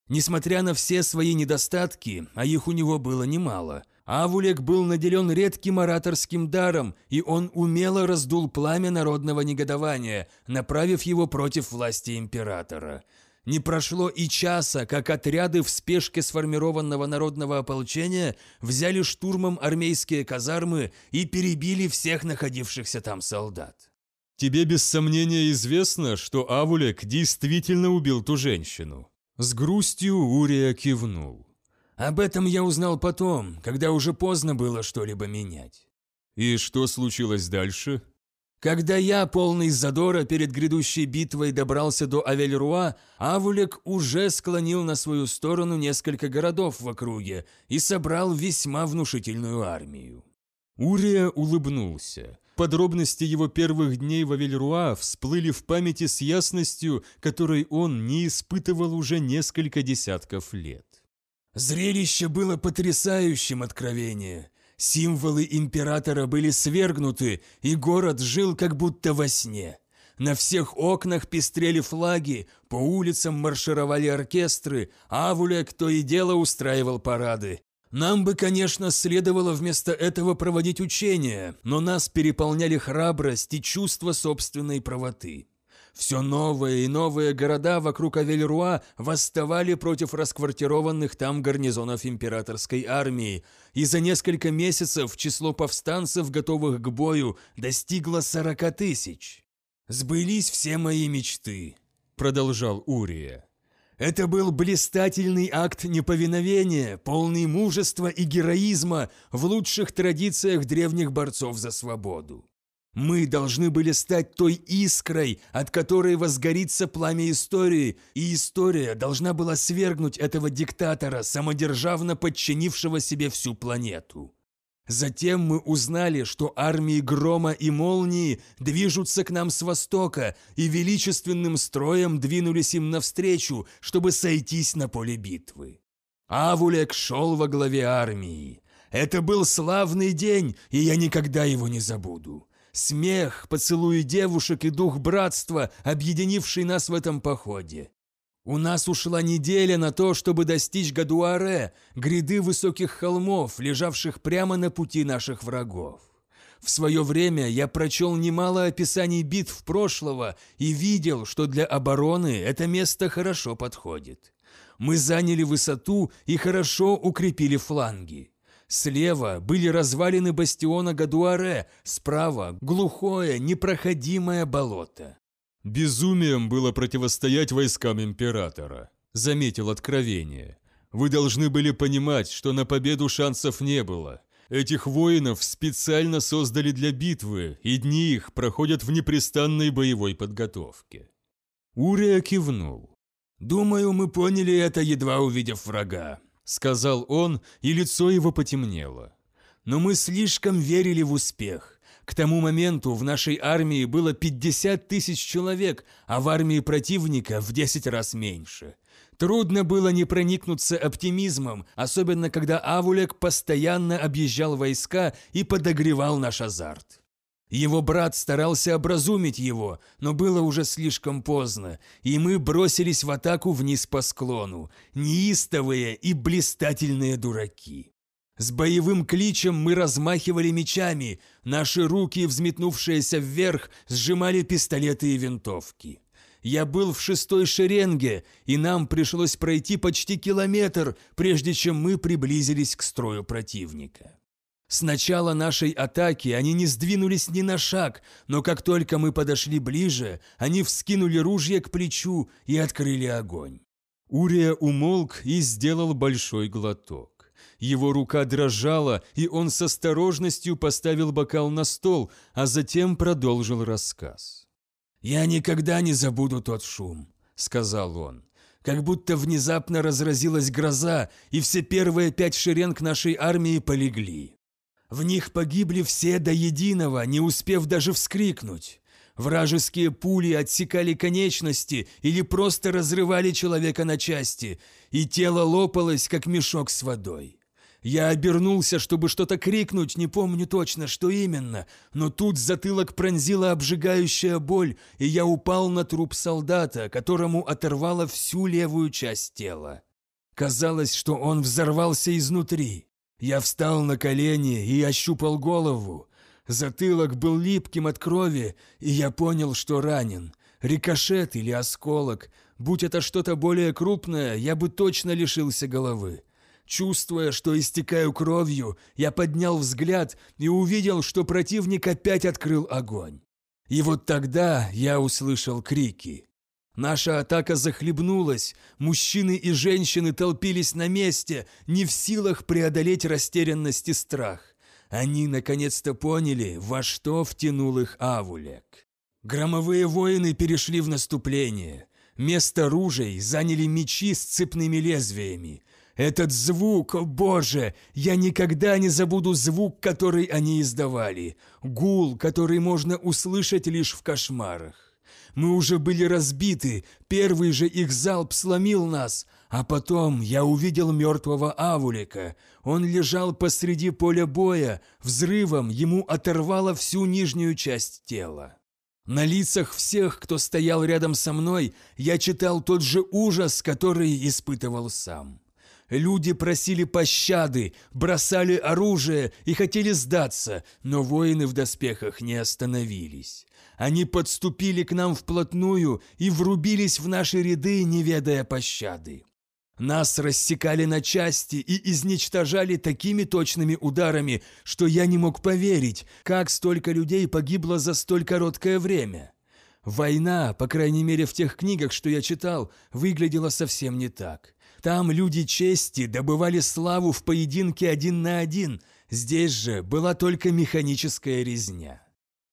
Несмотря на все свои недостатки, а их у него было немало, Авулек был наделен редким ораторским даром, и он умело раздул пламя народного негодования, направив его против власти императора. Не прошло и часа, как отряды в спешке сформированного народного ополчения взяли штурмом армейские казармы и перебили всех находившихся там солдат. Тебе без сомнения известно, что Авулек действительно убил ту женщину. С грустью Урия кивнул. Об этом я узнал потом, когда уже поздно было что-либо менять. И что случилось дальше? Когда я, полный задора, перед грядущей битвой добрался до Авельруа, Авулек уже склонил на свою сторону несколько городов в округе и собрал весьма внушительную армию. Урия улыбнулся. Подробности его первых дней в Авельруа всплыли в памяти с ясностью, которой он не испытывал уже несколько десятков лет. Зрелище было потрясающим откровение. Символы императора были свергнуты, и город жил как будто во сне. На всех окнах пестрели флаги, по улицам маршировали оркестры, Авулек то и дело устраивал парады. Нам бы, конечно, следовало вместо этого проводить учения, но нас переполняли храбрость и чувство собственной правоты. Все новые и новые города вокруг Авельруа восставали против расквартированных там гарнизонов императорской армии, и за несколько месяцев число повстанцев, готовых к бою, достигло сорока тысяч. «Сбылись все мои мечты», — продолжал Урия. Это был блистательный акт неповиновения, полный мужества и героизма в лучших традициях древних борцов за свободу. Мы должны были стать той искрой, от которой возгорится пламя истории, и история должна была свергнуть этого диктатора, самодержавно подчинившего себе всю планету. Затем мы узнали, что армии грома и молнии движутся к нам с востока и величественным строем двинулись им навстречу, чтобы сойтись на поле битвы. Авулек шел во главе армии. Это был славный день, и я никогда его не забуду. Смех, поцелуи девушек и дух братства, объединивший нас в этом походе. У нас ушла неделя на то, чтобы достичь Гадуаре, гряды высоких холмов, лежавших прямо на пути наших врагов. В свое время я прочел немало описаний битв прошлого и видел, что для обороны это место хорошо подходит. Мы заняли высоту и хорошо укрепили фланги. Слева были развалины бастиона Гадуаре, справа – глухое, непроходимое болото. «Безумием было противостоять войскам императора», — заметил откровение. «Вы должны были понимать, что на победу шансов не было. Этих воинов специально создали для битвы, и дни их проходят в непрестанной боевой подготовке». Урия кивнул. «Думаю, мы поняли это, едва увидев врага», — сказал он, и лицо его потемнело. «Но мы слишком верили в успех. К тому моменту в нашей армии было 50 тысяч человек, а в армии противника в 10 раз меньше. Трудно было не проникнуться оптимизмом, особенно когда Авулек постоянно объезжал войска и подогревал наш азарт. Его брат старался образумить его, но было уже слишком поздно, и мы бросились в атаку вниз по склону, неистовые и блистательные дураки. С боевым кличем мы размахивали мечами, наши руки, взметнувшиеся вверх, сжимали пистолеты и винтовки. Я был в шестой шеренге, и нам пришлось пройти почти километр, прежде чем мы приблизились к строю противника. С начала нашей атаки они не сдвинулись ни на шаг, но как только мы подошли ближе, они вскинули ружья к плечу и открыли огонь. Урия умолк и сделал большой глоток. Его рука дрожала, и он с осторожностью поставил бокал на стол, а затем продолжил рассказ. «Я никогда не забуду тот шум», — сказал он. «Как будто внезапно разразилась гроза, и все первые пять шеренг нашей армии полегли. В них погибли все до единого, не успев даже вскрикнуть. Вражеские пули отсекали конечности или просто разрывали человека на части, и тело лопалось, как мешок с водой. Я обернулся, чтобы что-то крикнуть, не помню точно, что именно, но тут затылок пронзила обжигающая боль, и я упал на труп солдата, которому оторвало всю левую часть тела. Казалось, что он взорвался изнутри. Я встал на колени и ощупал голову. Затылок был липким от крови, и я понял, что ранен. Рикошет или осколок. Будь это что-то более крупное, я бы точно лишился головы. Чувствуя, что истекаю кровью, я поднял взгляд и увидел, что противник опять открыл огонь. И вот тогда я услышал крики. Наша атака захлебнулась, мужчины и женщины толпились на месте, не в силах преодолеть растерянность и страх. Они наконец-то поняли, во что втянул их Авулек. Громовые воины перешли в наступление. Место ружей заняли мечи с цепными лезвиями. Этот звук, о боже, я никогда не забуду звук, который они издавали. Гул, который можно услышать лишь в кошмарах. Мы уже были разбиты, первый же их залп сломил нас, а потом я увидел мертвого Авулика. Он лежал посреди поля боя, взрывом ему оторвало всю нижнюю часть тела. На лицах всех, кто стоял рядом со мной, я читал тот же ужас, который испытывал сам. Люди просили пощады, бросали оружие и хотели сдаться, но воины в доспехах не остановились. Они подступили к нам вплотную и врубились в наши ряды, не ведая пощады. Нас рассекали на части и изничтожали такими точными ударами, что я не мог поверить, как столько людей погибло за столь короткое время. Война, по крайней мере в тех книгах, что я читал, выглядела совсем не так. Там люди чести добывали славу в поединке один на один, здесь же была только механическая резня.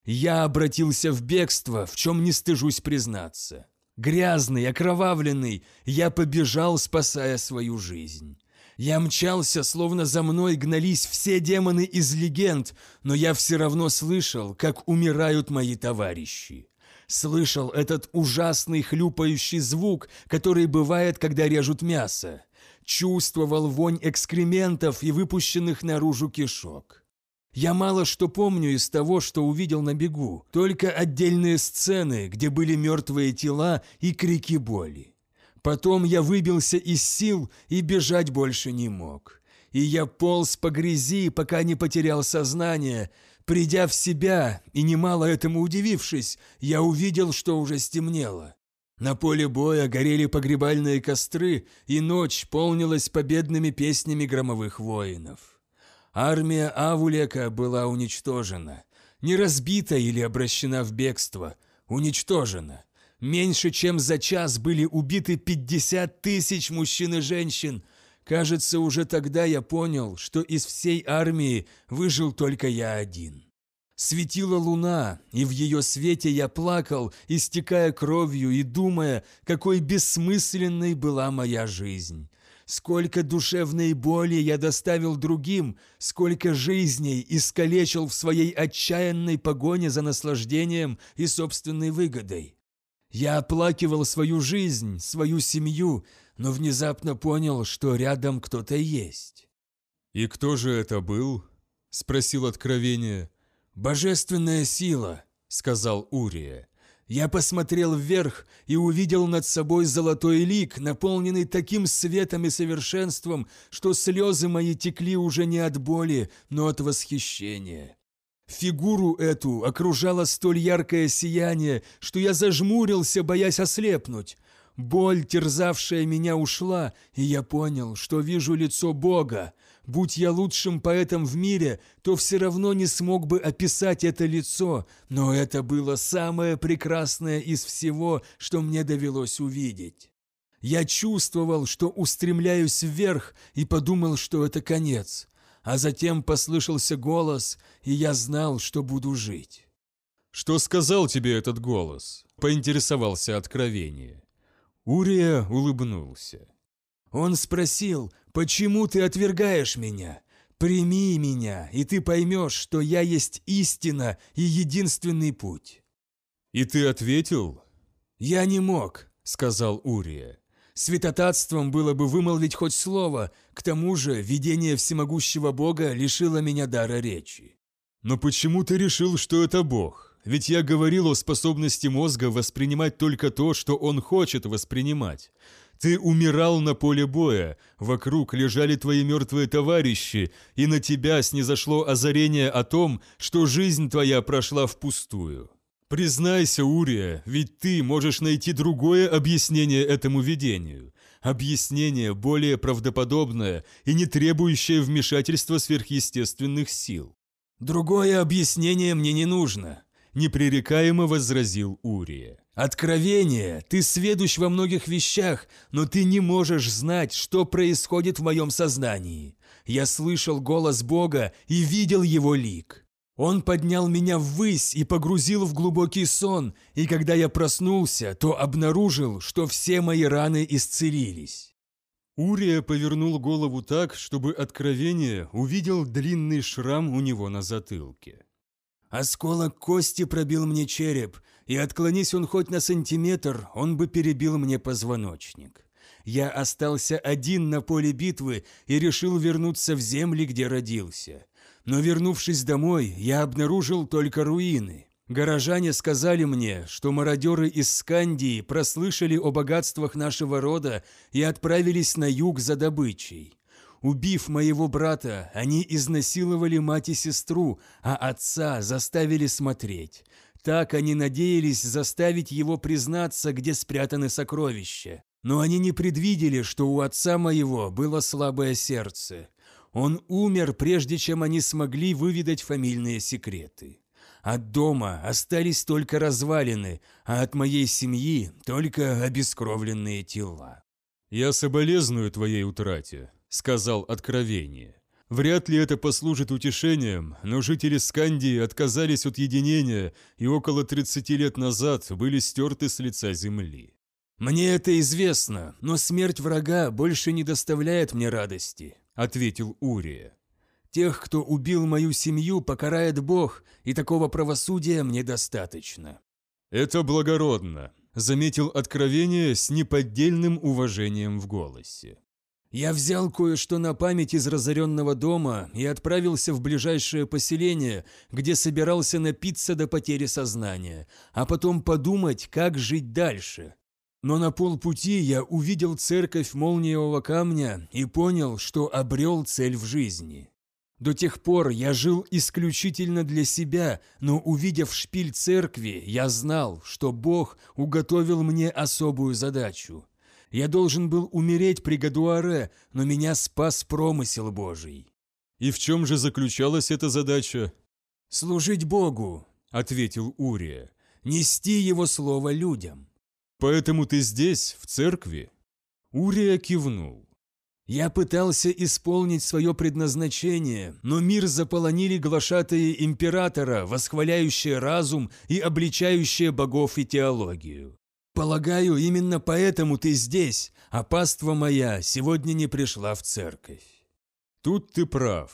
Я обратился в бегство, в чем не стыжусь признаться. Грязный, окровавленный, я побежал, спасая свою жизнь. Я мчался, словно за мной гнались все демоны из легенд, но я все равно слышал, как умирают мои товарищи. Слышал этот ужасный хлюпающий звук, который бывает, когда режут мясо. Чувствовал вонь экскрементов и выпущенных наружу кишок. Я мало что помню из того, что увидел на бегу, только отдельные сцены, где были мертвые тела и крики боли. Потом я выбился из сил и бежать больше не мог. И я полз по грязи, пока не потерял сознание. Придя в себя и немало этому удивившись, я увидел, что уже стемнело. На поле боя горели погребальные костры, и ночь полнилась победными песнями громовых воинов. Армия Авулека была уничтожена. Не разбита или обращена в бегство. Уничтожена. Меньше чем за час были убиты 50 тысяч мужчин и женщин. Кажется, уже тогда я понял, что из всей армии выжил только я один. Светила луна, и в ее свете я плакал, истекая кровью и думая, какой бессмысленной была моя жизнь. Сколько душевной боли я доставил другим, сколько жизней искалечил в своей отчаянной погоне за наслаждением и собственной выгодой. Я оплакивал свою жизнь, свою семью, но внезапно понял, что рядом кто-то есть. «И кто же это был?» – спросил откровение. «Божественная сила», – сказал Урия. Я посмотрел вверх и увидел над собой золотой лик, наполненный таким светом и совершенством, что слезы мои текли уже не от боли, но от восхищения. Фигуру эту окружало столь яркое сияние, что я зажмурился, боясь ослепнуть. Боль, терзавшая меня, ушла, и я понял, что вижу лицо Бога, Будь я лучшим поэтом в мире, то все равно не смог бы описать это лицо, но это было самое прекрасное из всего, что мне довелось увидеть. Я чувствовал, что устремляюсь вверх, и подумал, что это конец. А затем послышался голос, и я знал, что буду жить. «Что сказал тебе этот голос?» – поинтересовался откровение. Урия улыбнулся. Он спросил, «Почему ты отвергаешь меня? Прими меня, и ты поймешь, что я есть истина и единственный путь». «И ты ответил?» «Я не мог», — сказал Урия. Святотатством было бы вымолвить хоть слово, к тому же видение всемогущего Бога лишило меня дара речи. Но почему ты решил, что это Бог? Ведь я говорил о способности мозга воспринимать только то, что он хочет воспринимать. Ты умирал на поле боя, вокруг лежали твои мертвые товарищи, и на тебя снизошло озарение о том, что жизнь твоя прошла впустую. Признайся, Урия, ведь ты можешь найти другое объяснение этому видению. Объяснение более правдоподобное и не требующее вмешательства сверхъестественных сил. Другое объяснение мне не нужно непререкаемо возразил Урия. «Откровение! Ты сведущ во многих вещах, но ты не можешь знать, что происходит в моем сознании. Я слышал голос Бога и видел его лик. Он поднял меня ввысь и погрузил в глубокий сон, и когда я проснулся, то обнаружил, что все мои раны исцелились». Урия повернул голову так, чтобы откровение увидел длинный шрам у него на затылке. Осколок кости пробил мне череп, и отклонись он хоть на сантиметр, он бы перебил мне позвоночник. Я остался один на поле битвы и решил вернуться в земли, где родился. Но вернувшись домой, я обнаружил только руины. Горожане сказали мне, что мародеры из Скандии прослышали о богатствах нашего рода и отправились на юг за добычей. Убив моего брата, они изнасиловали мать и сестру, а отца заставили смотреть. Так они надеялись заставить его признаться, где спрятаны сокровища. Но они не предвидели, что у отца моего было слабое сердце. Он умер, прежде чем они смогли выведать фамильные секреты. От дома остались только развалины, а от моей семьи только обескровленные тела. «Я соболезную твоей утрате», сказал откровение. Вряд ли это послужит утешением, но жители Скандии отказались от единения и около 30 лет назад были стерты с лица земли. «Мне это известно, но смерть врага больше не доставляет мне радости», — ответил Урия. «Тех, кто убил мою семью, покарает Бог, и такого правосудия мне достаточно». «Это благородно», — заметил откровение с неподдельным уважением в голосе. Я взял кое-что на память из разоренного дома и отправился в ближайшее поселение, где собирался напиться до потери сознания, а потом подумать, как жить дальше. Но на полпути я увидел церковь молниевого камня и понял, что обрел цель в жизни. До тех пор я жил исключительно для себя, но увидев шпиль церкви, я знал, что Бог уготовил мне особую задачу – я должен был умереть при Гадуаре, но меня спас промысел Божий». «И в чем же заключалась эта задача?» «Служить Богу», — ответил Урия, — «нести Его Слово людям». «Поэтому ты здесь, в церкви?» Урия кивнул. «Я пытался исполнить свое предназначение, но мир заполонили глашатые императора, восхваляющие разум и обличающие богов и теологию. Полагаю, именно поэтому ты здесь, а паства моя сегодня не пришла в церковь. Тут ты прав,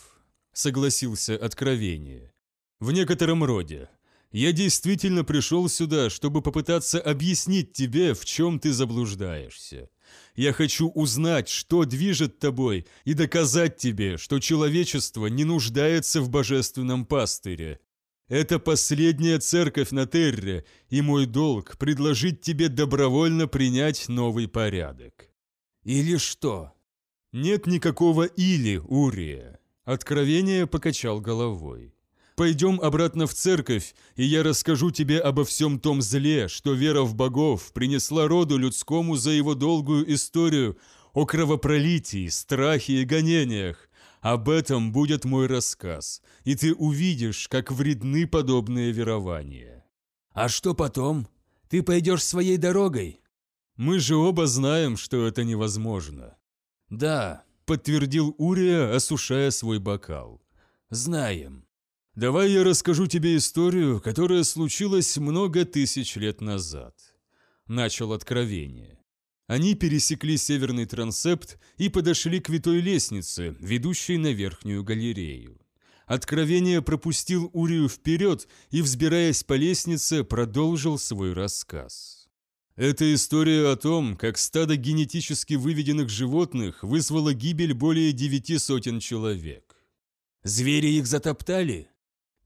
согласился Откровение. В некотором роде. Я действительно пришел сюда, чтобы попытаться объяснить тебе, в чем ты заблуждаешься. Я хочу узнать, что движет тобой, и доказать тебе, что человечество не нуждается в божественном пастыре, это последняя церковь на Терре, и мой долг – предложить тебе добровольно принять новый порядок». «Или что?» «Нет никакого «или», Урия». Откровение покачал головой. «Пойдем обратно в церковь, и я расскажу тебе обо всем том зле, что вера в богов принесла роду людскому за его долгую историю о кровопролитии, страхе и гонениях, об этом будет мой рассказ, и ты увидишь, как вредны подобные верования. А что потом? Ты пойдешь своей дорогой? Мы же оба знаем, что это невозможно. Да, подтвердил Урия, осушая свой бокал. Знаем. Давай я расскажу тебе историю, которая случилась много тысяч лет назад. Начал откровение. Они пересекли северный трансепт и подошли к витой лестнице, ведущей на верхнюю галерею. Откровение пропустил Урию вперед и, взбираясь по лестнице, продолжил свой рассказ. Это история о том, как стадо генетически выведенных животных вызвало гибель более девяти сотен человек. Звери их затоптали?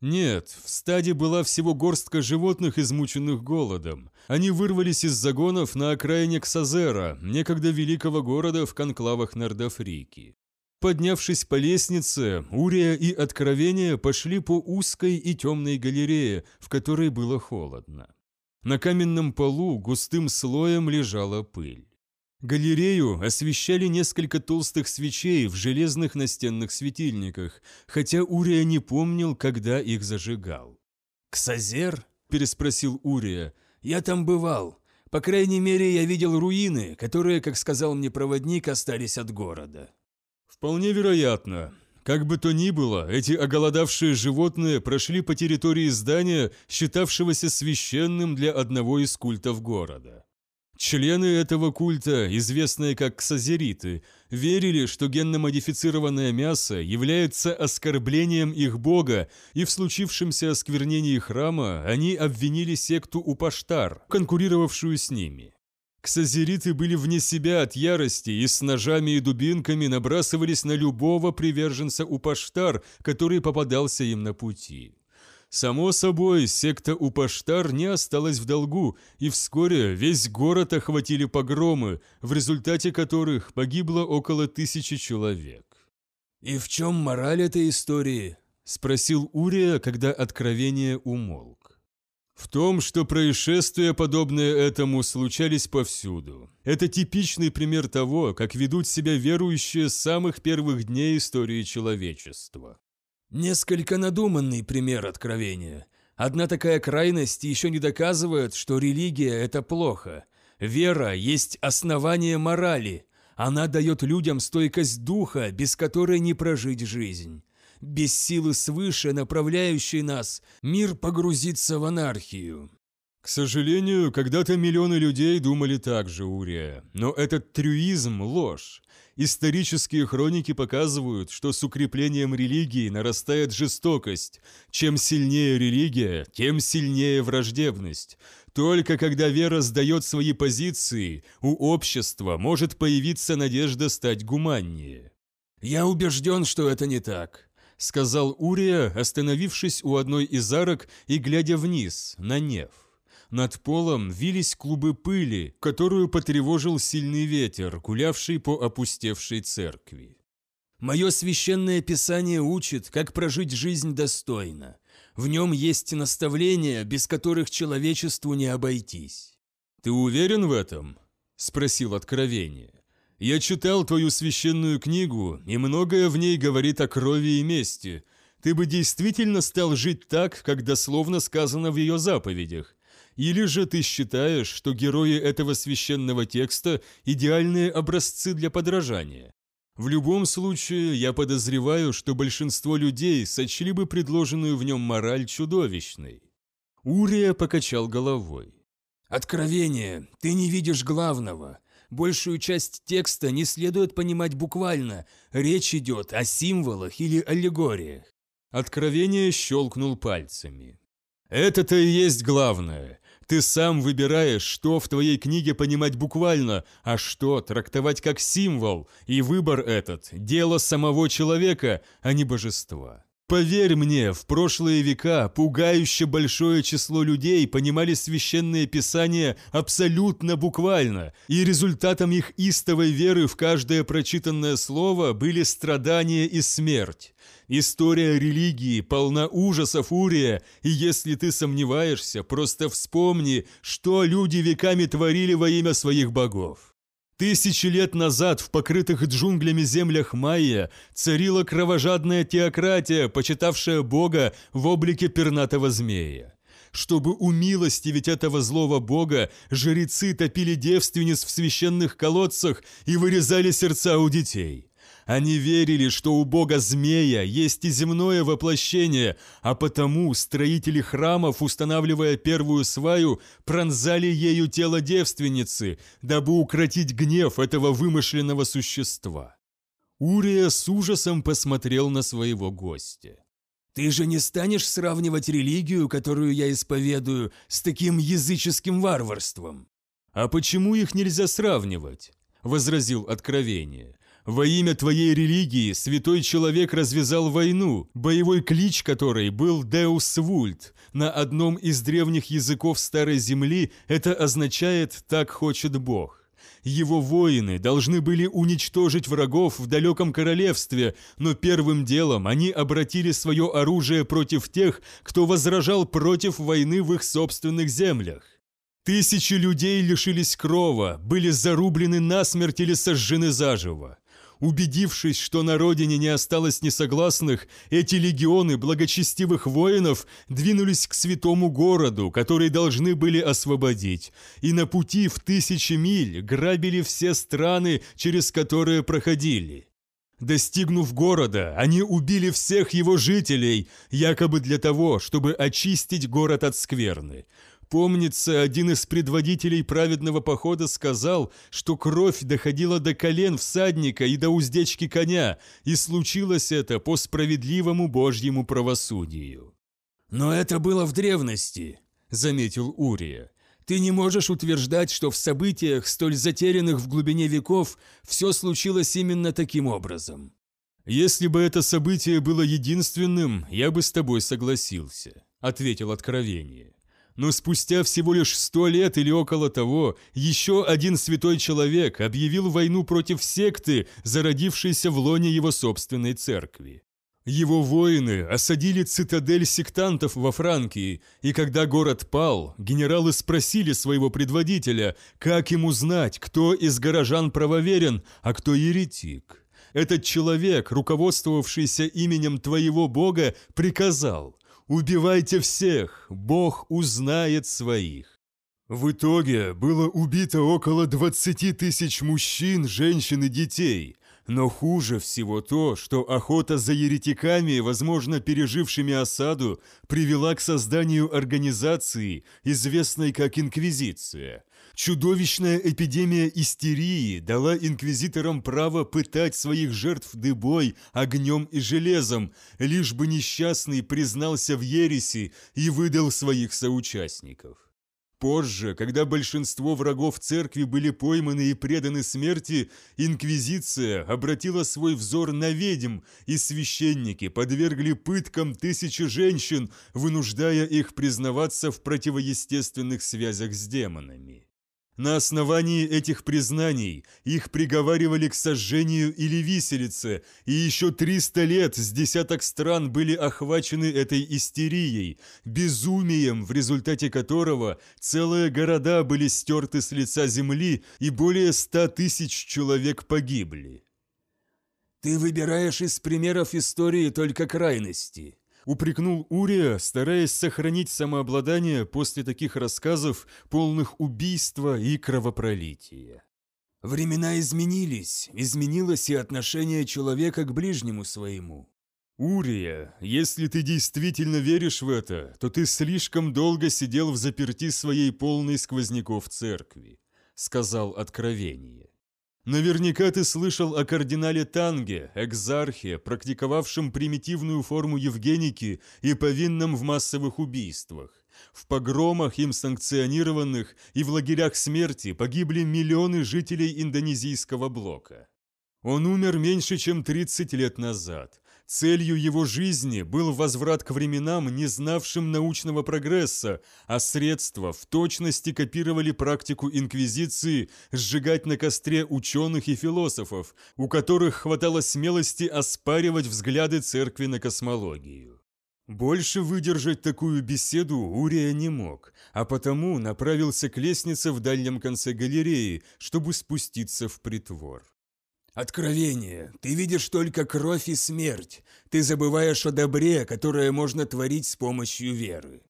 Нет, в стаде была всего горстка животных, измученных голодом. Они вырвались из загонов на окраине Ксазера, некогда великого города в конклавах Нордофрики. Поднявшись по лестнице, Урия и Откровение пошли по узкой и темной галерее, в которой было холодно. На каменном полу густым слоем лежала пыль. Галерею освещали несколько толстых свечей в железных настенных светильниках, хотя Урия не помнил, когда их зажигал. «Ксазер?» – переспросил Урия. «Я там бывал. По крайней мере, я видел руины, которые, как сказал мне проводник, остались от города». «Вполне вероятно. Как бы то ни было, эти оголодавшие животные прошли по территории здания, считавшегося священным для одного из культов города. Члены этого культа, известные как ксазериты, верили, что генно-модифицированное мясо является оскорблением их бога, и в случившемся осквернении храма они обвинили секту Упаштар, конкурировавшую с ними. Ксазериты были вне себя от ярости и с ножами и дубинками набрасывались на любого приверженца Упаштар, который попадался им на пути. Само собой, секта Упаштар не осталась в долгу, и вскоре весь город охватили погромы, в результате которых погибло около тысячи человек. «И в чем мораль этой истории?» – спросил Урия, когда откровение умолк. В том, что происшествия, подобные этому, случались повсюду. Это типичный пример того, как ведут себя верующие с самых первых дней истории человечества. Несколько надуманный пример откровения. Одна такая крайность еще не доказывает, что религия – это плохо. Вера есть основание морали. Она дает людям стойкость духа, без которой не прожить жизнь без силы свыше, направляющей нас, мир погрузится в анархию. К сожалению, когда-то миллионы людей думали так же, Урия. Но этот трюизм – ложь. Исторические хроники показывают, что с укреплением религии нарастает жестокость. Чем сильнее религия, тем сильнее враждебность. Только когда вера сдает свои позиции, у общества может появиться надежда стать гуманнее. Я убежден, что это не так сказал Урия, остановившись у одной из арок и глядя вниз, на неф. Над полом вились клубы пыли, которую потревожил сильный ветер, гулявший по опустевшей церкви. «Мое священное писание учит, как прожить жизнь достойно. В нем есть наставления, без которых человечеству не обойтись». «Ты уверен в этом?» – спросил Откровение. Я читал твою священную книгу, и многое в ней говорит о крови и мести. Ты бы действительно стал жить так, как дословно сказано в ее заповедях. Или же ты считаешь, что герои этого священного текста – идеальные образцы для подражания? В любом случае, я подозреваю, что большинство людей сочли бы предложенную в нем мораль чудовищной. Урия покачал головой. «Откровение, ты не видишь главного. Большую часть текста не следует понимать буквально, речь идет о символах или аллегориях. Откровение щелкнул пальцами. Это-то и есть главное. Ты сам выбираешь, что в твоей книге понимать буквально, а что трактовать как символ, и выбор этот – дело самого человека, а не божества. Поверь мне, в прошлые века пугающе большое число людей понимали священные писания абсолютно буквально, и результатом их истовой веры в каждое прочитанное слово были страдания и смерть. История религии полна ужасов, Урия, и если ты сомневаешься, просто вспомни, что люди веками творили во имя своих богов. Тысячи лет назад в покрытых джунглями землях майя царила кровожадная теократия, почитавшая Бога в облике пернатого змея. Чтобы умилостивить этого злого бога, жрецы топили девственниц в священных колодцах и вырезали сердца у детей. Они верили, что у бога змея есть и земное воплощение, а потому строители храмов, устанавливая первую сваю, пронзали ею тело девственницы, дабы укротить гнев этого вымышленного существа. Урия с ужасом посмотрел на своего гостя. «Ты же не станешь сравнивать религию, которую я исповедую, с таким языческим варварством?» «А почему их нельзя сравнивать?» – возразил Откровение. «Во имя твоей религии святой человек развязал войну, боевой клич которой был «Деус Вульт». На одном из древних языков Старой Земли это означает «так хочет Бог». Его воины должны были уничтожить врагов в далеком королевстве, но первым делом они обратили свое оружие против тех, кто возражал против войны в их собственных землях. Тысячи людей лишились крова, были зарублены насмерть или сожжены заживо. Убедившись, что на родине не осталось несогласных, эти легионы благочестивых воинов двинулись к святому городу, который должны были освободить, и на пути в тысячи миль грабили все страны, через которые проходили. Достигнув города, они убили всех его жителей, якобы для того, чтобы очистить город от скверны. Помнится, один из предводителей праведного похода сказал, что кровь доходила до колен всадника и до уздечки коня, и случилось это по справедливому Божьему правосудию. «Но это было в древности», — заметил Урия. «Ты не можешь утверждать, что в событиях, столь затерянных в глубине веков, все случилось именно таким образом». «Если бы это событие было единственным, я бы с тобой согласился», — ответил Откровение но спустя всего лишь сто лет или около того, еще один святой человек объявил войну против секты, зародившейся в лоне его собственной церкви. Его воины осадили цитадель сектантов во Франкии, и когда город пал, генералы спросили своего предводителя, как ему знать, кто из горожан правоверен, а кто еретик. Этот человек, руководствовавшийся именем твоего бога, приказал Убивайте всех, Бог узнает своих. В итоге было убито около 20 тысяч мужчин, женщин и детей. Но хуже всего то, что охота за еретиками, возможно, пережившими осаду, привела к созданию организации, известной как Инквизиция. Чудовищная эпидемия истерии дала инквизиторам право пытать своих жертв дыбой, огнем и железом, лишь бы несчастный признался в ереси и выдал своих соучастников. Позже, когда большинство врагов церкви были пойманы и преданы смерти, инквизиция обратила свой взор на ведьм, и священники подвергли пыткам тысячи женщин, вынуждая их признаваться в противоестественных связях с демонами. На основании этих признаний их приговаривали к сожжению или виселице, и еще 300 лет с десяток стран были охвачены этой истерией, безумием, в результате которого целые города были стерты с лица земли и более 100 тысяч человек погибли. «Ты выбираешь из примеров истории только крайности», упрекнул Урия, стараясь сохранить самообладание после таких рассказов, полных убийства и кровопролития. «Времена изменились, изменилось и отношение человека к ближнему своему». «Урия, если ты действительно веришь в это, то ты слишком долго сидел в заперти своей полной сквозняков церкви», — сказал Откровение. Наверняка ты слышал о кардинале Танге, экзархе, практиковавшем примитивную форму Евгеники и повинном в массовых убийствах. В погромах, им санкционированных, и в лагерях смерти погибли миллионы жителей индонезийского блока. Он умер меньше, чем 30 лет назад. Целью его жизни был возврат к временам, не знавшим научного прогресса, а средства в точности копировали практику инквизиции сжигать на костре ученых и философов, у которых хватало смелости оспаривать взгляды церкви на космологию. Больше выдержать такую беседу Урия не мог, а потому направился к лестнице в дальнем конце галереи, чтобы спуститься в притвор. Откровение. Ты видишь только кровь и смерть. Ты забываешь о добре, которое можно творить с помощью веры.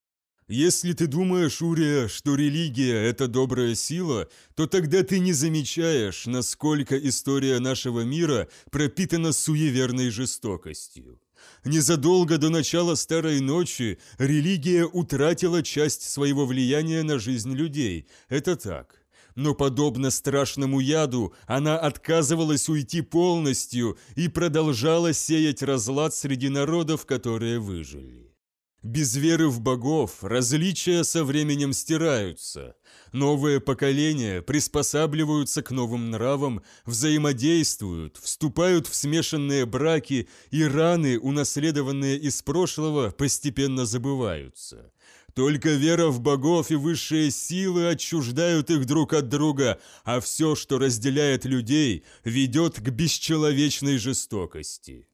Если ты думаешь, Урия, что религия – это добрая сила, то тогда ты не замечаешь, насколько история нашего мира пропитана суеверной жестокостью. Незадолго до начала Старой Ночи религия утратила часть своего влияния на жизнь людей. Это так но, подобно страшному яду, она отказывалась уйти полностью и продолжала сеять разлад среди народов, которые выжили. Без веры в богов различия со временем стираются, Новые поколения приспосабливаются к новым нравам, взаимодействуют, вступают в смешанные браки, и раны, унаследованные из прошлого, постепенно забываются. Только вера в богов и высшие силы отчуждают их друг от друга, а все, что разделяет людей, ведет к бесчеловечной жестокости.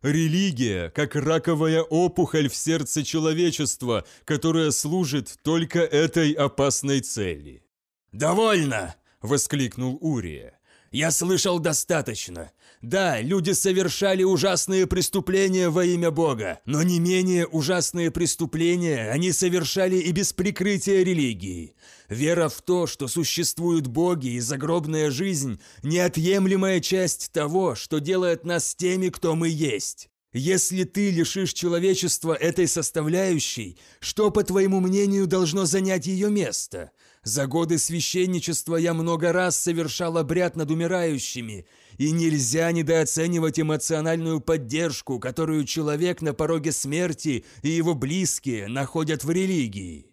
Религия, как раковая опухоль в сердце человечества, которая служит только этой опасной цели. «Довольно!» – воскликнул Урия. «Я слышал достаточно. Да, люди совершали ужасные преступления во имя Бога, но не менее ужасные преступления они совершали и без прикрытия религии. Вера в то, что существуют боги и загробная жизнь – неотъемлемая часть того, что делает нас теми, кто мы есть. Если ты лишишь человечества этой составляющей, что, по твоему мнению, должно занять ее место? За годы священничества я много раз совершал обряд над умирающими – и нельзя недооценивать эмоциональную поддержку, которую человек на пороге смерти и его близкие находят в религии.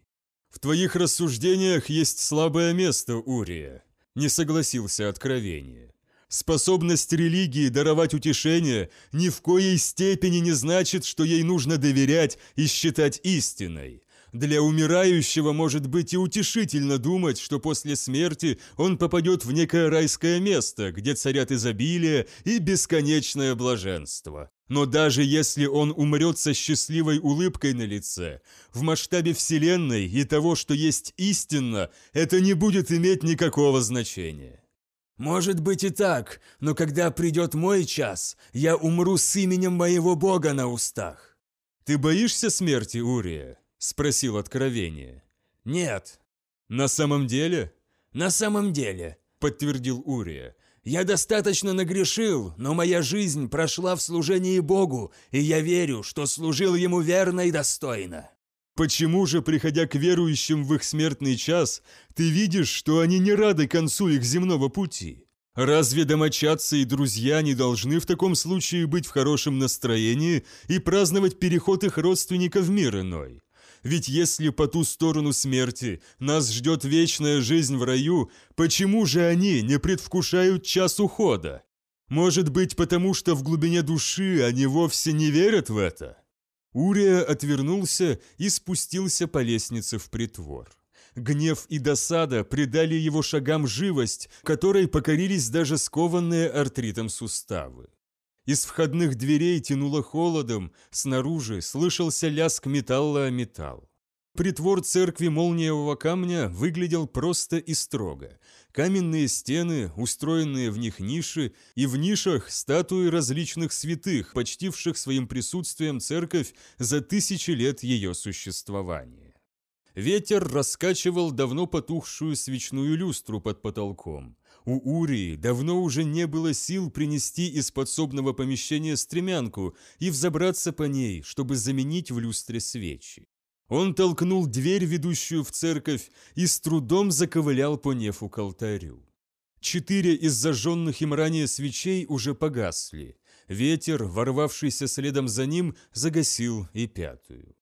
В твоих рассуждениях есть слабое место, Урия. Не согласился откровение. Способность религии даровать утешение ни в коей степени не значит, что ей нужно доверять и считать истиной. Для умирающего может быть и утешительно думать, что после смерти он попадет в некое райское место, где царят изобилие и бесконечное блаженство. Но даже если он умрет со счастливой улыбкой на лице, в масштабе Вселенной и того, что есть истинно, это не будет иметь никакого значения. «Может быть и так, но когда придет мой час, я умру с именем моего Бога на устах». «Ты боишься смерти, Урия?» Спросил откровение. «Нет». «На самом деле?» «На самом деле», — подтвердил Урия. «Я достаточно нагрешил, но моя жизнь прошла в служении Богу, и я верю, что служил Ему верно и достойно». «Почему же, приходя к верующим в их смертный час, ты видишь, что они не рады концу их земного пути? Разве домочадцы и друзья не должны в таком случае быть в хорошем настроении и праздновать переход их родственников в мир иной? Ведь если по ту сторону смерти нас ждет вечная жизнь в раю, почему же они не предвкушают час ухода? Может быть, потому что в глубине души они вовсе не верят в это? Урия отвернулся и спустился по лестнице в притвор. Гнев и досада придали его шагам живость, которой покорились даже скованные артритом суставы. Из входных дверей тянуло холодом, снаружи слышался лязг металла о металл. Притвор церкви молниевого камня выглядел просто и строго. Каменные стены, устроенные в них ниши, и в нишах статуи различных святых, почтивших своим присутствием церковь за тысячи лет ее существования. Ветер раскачивал давно потухшую свечную люстру под потолком. У Урии давно уже не было сил принести из подсобного помещения стремянку и взобраться по ней, чтобы заменить в люстре свечи. Он толкнул дверь, ведущую в церковь, и с трудом заковылял по нефу к алтарю. Четыре из зажженных им ранее свечей уже погасли. Ветер, ворвавшийся следом за ним, загасил и пятую.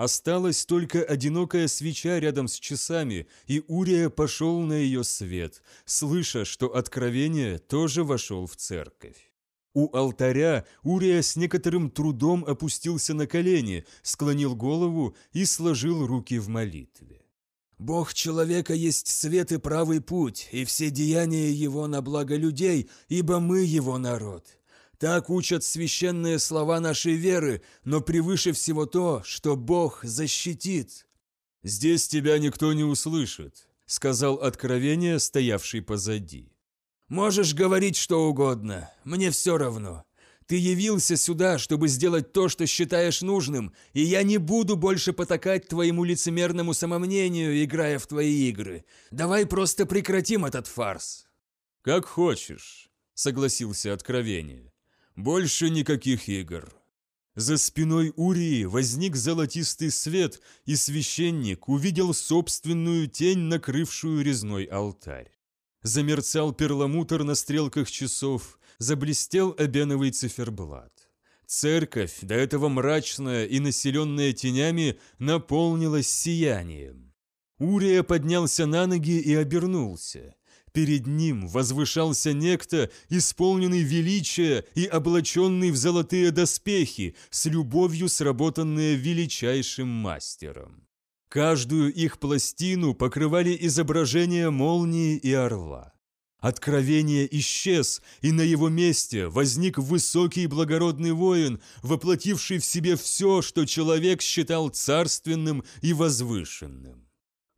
Осталась только одинокая свеча рядом с часами, и Урия пошел на ее свет, слыша, что откровение тоже вошел в церковь. У алтаря Урия с некоторым трудом опустился на колени, склонил голову и сложил руки в молитве. «Бог человека есть свет и правый путь, и все деяния его на благо людей, ибо мы его народ. Так учат священные слова нашей веры, но превыше всего то, что Бог защитит. «Здесь тебя никто не услышит», — сказал откровение, стоявший позади. «Можешь говорить что угодно, мне все равно. Ты явился сюда, чтобы сделать то, что считаешь нужным, и я не буду больше потакать твоему лицемерному самомнению, играя в твои игры. Давай просто прекратим этот фарс». «Как хочешь», — согласился откровение. Больше никаких игр. За спиной Урии возник золотистый свет, и священник увидел собственную тень, накрывшую резной алтарь. Замерцал перламутр на стрелках часов, заблестел обеновый циферблат. Церковь, до этого мрачная и населенная тенями, наполнилась сиянием. Урия поднялся на ноги и обернулся. Перед ним возвышался некто, исполненный величия и облаченный в золотые доспехи, с любовью сработанные величайшим мастером. Каждую их пластину покрывали изображения молнии и орла. Откровение исчез, и на его месте возник высокий благородный воин, воплотивший в себе все, что человек считал царственным и возвышенным.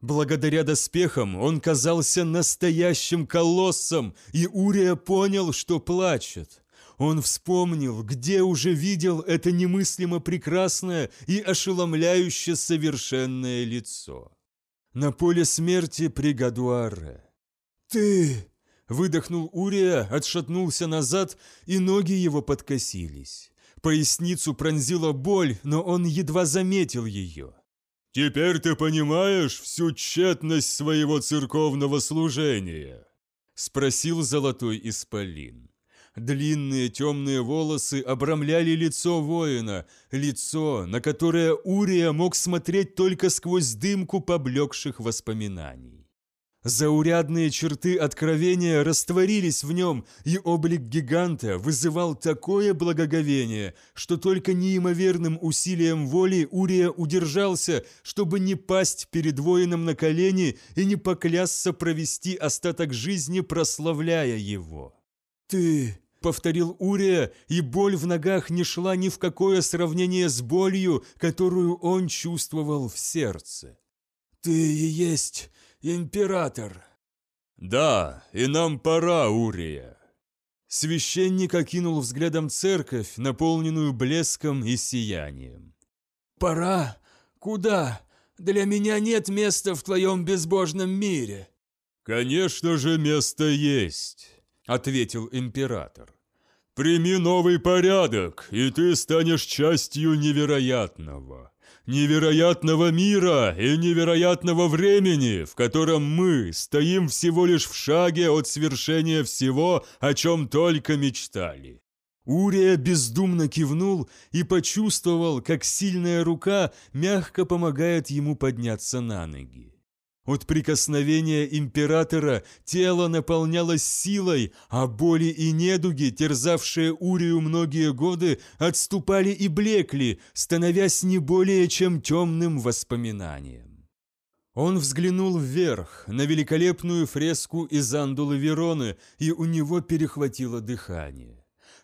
Благодаря доспехам он казался настоящим колоссом, и Урия понял, что плачет. Он вспомнил, где уже видел это немыслимо прекрасное и ошеломляюще совершенное лицо. На поле смерти при Гадуаре. «Ты!» – выдохнул Урия, отшатнулся назад, и ноги его подкосились. Поясницу пронзила боль, но он едва заметил ее. «Теперь ты понимаешь всю тщетность своего церковного служения?» – спросил золотой исполин. Длинные темные волосы обрамляли лицо воина, лицо, на которое Урия мог смотреть только сквозь дымку поблекших воспоминаний. Заурядные черты откровения растворились в нем, и облик гиганта вызывал такое благоговение, что только неимоверным усилием воли Урия удержался, чтобы не пасть перед воином на колени и не поклясться провести остаток жизни, прославляя его. «Ты...» — повторил Урия, и боль в ногах не шла ни в какое сравнение с болью, которую он чувствовал в сердце. «Ты и есть император!» «Да, и нам пора, Урия!» Священник окинул взглядом церковь, наполненную блеском и сиянием. «Пора? Куда? Для меня нет места в твоем безбожном мире!» «Конечно же, место есть!» — ответил император. «Прими новый порядок, и ты станешь частью невероятного невероятного мира и невероятного времени, в котором мы стоим всего лишь в шаге от свершения всего, о чем только мечтали. Урия бездумно кивнул и почувствовал, как сильная рука мягко помогает ему подняться на ноги. От прикосновения императора тело наполнялось силой, а боли и недуги, терзавшие Урию многие годы, отступали и блекли, становясь не более чем темным воспоминанием. Он взглянул вверх, на великолепную фреску из андулы Вероны, и у него перехватило дыхание.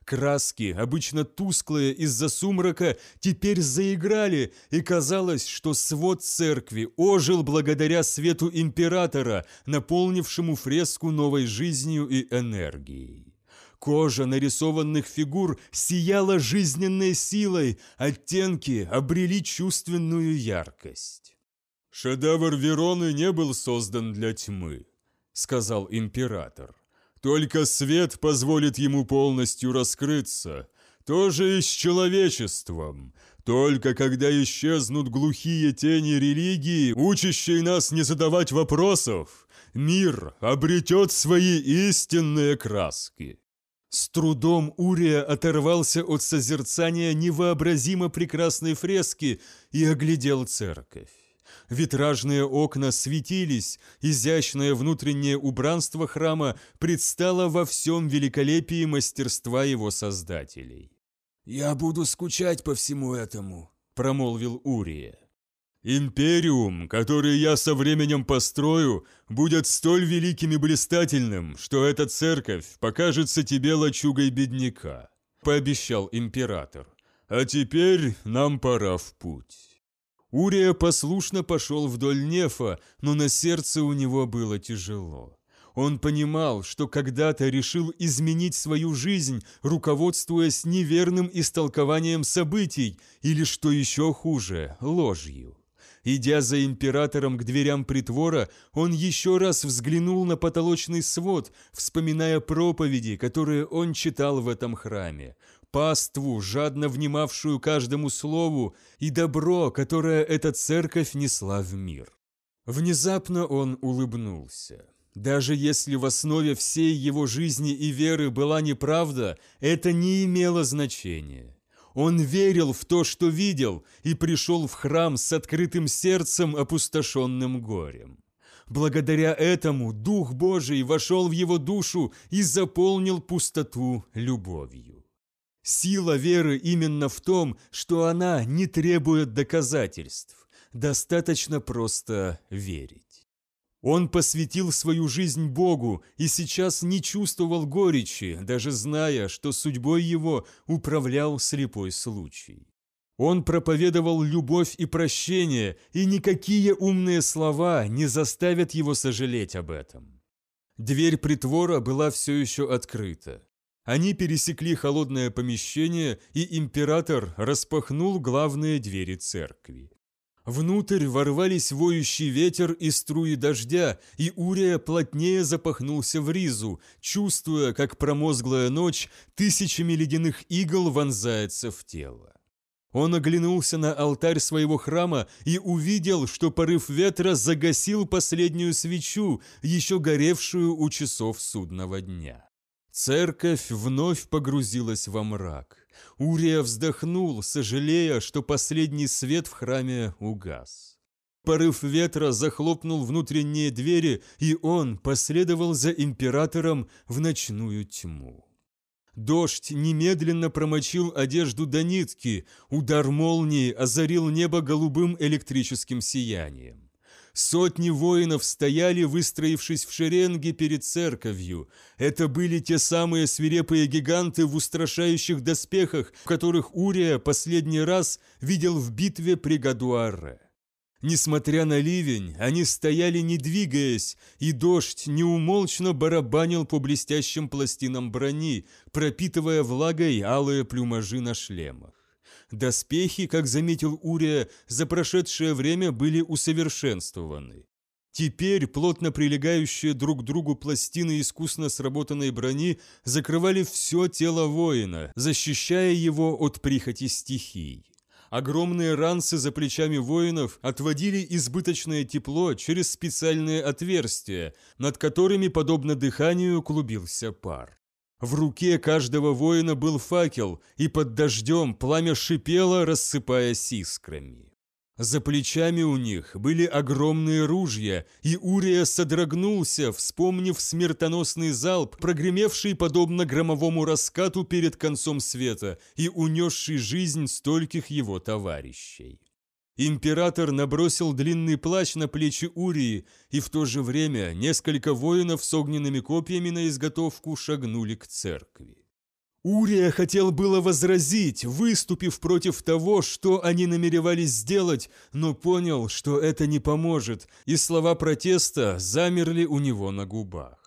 Краски, обычно тусклые из-за сумрака, теперь заиграли, и казалось, что свод церкви ожил благодаря свету императора, наполнившему фреску новой жизнью и энергией. Кожа нарисованных фигур сияла жизненной силой, оттенки обрели чувственную яркость. «Шедевр Вероны не был создан для тьмы», — сказал император. Только свет позволит ему полностью раскрыться. То же и с человечеством. Только когда исчезнут глухие тени религии, учащие нас не задавать вопросов, мир обретет свои истинные краски. С трудом Урия оторвался от созерцания невообразимо прекрасной фрески и оглядел церковь. Витражные окна светились, изящное внутреннее убранство храма предстало во всем великолепии мастерства его создателей. «Я буду скучать по всему этому», — промолвил Урия. «Империум, который я со временем построю, будет столь великим и блистательным, что эта церковь покажется тебе лачугой бедняка», — пообещал император. «А теперь нам пора в путь». Урия послушно пошел вдоль нефа, но на сердце у него было тяжело. Он понимал, что когда-то решил изменить свою жизнь, руководствуясь неверным истолкованием событий, или, что еще хуже, ложью. Идя за императором к дверям притвора, он еще раз взглянул на потолочный свод, вспоминая проповеди, которые он читал в этом храме, паству, жадно внимавшую каждому слову, и добро, которое эта церковь несла в мир. Внезапно он улыбнулся. Даже если в основе всей его жизни и веры была неправда, это не имело значения. Он верил в то, что видел, и пришел в храм с открытым сердцем, опустошенным горем. Благодаря этому Дух Божий вошел в его душу и заполнил пустоту любовью. Сила веры именно в том, что она не требует доказательств. Достаточно просто верить. Он посвятил свою жизнь Богу и сейчас не чувствовал горечи, даже зная, что судьбой его управлял слепой случай. Он проповедовал любовь и прощение, и никакие умные слова не заставят его сожалеть об этом. Дверь притвора была все еще открыта. Они пересекли холодное помещение, и император распахнул главные двери церкви. Внутрь ворвались воющий ветер и струи дождя, и Урия плотнее запахнулся в ризу, чувствуя, как промозглая ночь тысячами ледяных игл вонзается в тело. Он оглянулся на алтарь своего храма и увидел, что порыв ветра загасил последнюю свечу, еще горевшую у часов судного дня. Церковь вновь погрузилась во мрак. Урия вздохнул, сожалея, что последний свет в храме угас. Порыв ветра захлопнул внутренние двери, и он последовал за императором в ночную тьму. Дождь немедленно промочил одежду до нитки, удар молнии озарил небо голубым электрическим сиянием. Сотни воинов стояли, выстроившись в шеренге перед церковью. Это были те самые свирепые гиганты в устрашающих доспехах, которых Урия последний раз видел в битве при Гадуарре. Несмотря на ливень, они стояли не двигаясь, и дождь неумолчно барабанил по блестящим пластинам брони, пропитывая влагой алые плюмажи на шлемах. Доспехи, как заметил Урия, за прошедшее время были усовершенствованы. Теперь плотно прилегающие друг к другу пластины искусно сработанной брони закрывали все тело воина, защищая его от прихоти стихий. Огромные ранцы за плечами воинов отводили избыточное тепло через специальные отверстия, над которыми, подобно дыханию, клубился пар. В руке каждого воина был факел, и под дождем пламя шипело, рассыпаясь искрами. За плечами у них были огромные ружья, и Урия содрогнулся, вспомнив смертоносный залп, прогремевший подобно громовому раскату перед концом света и унесший жизнь стольких его товарищей. Император набросил длинный плащ на плечи Урии, и в то же время несколько воинов с огненными копьями на изготовку шагнули к церкви. Урия хотел было возразить, выступив против того, что они намеревались сделать, но понял, что это не поможет, и слова протеста замерли у него на губах.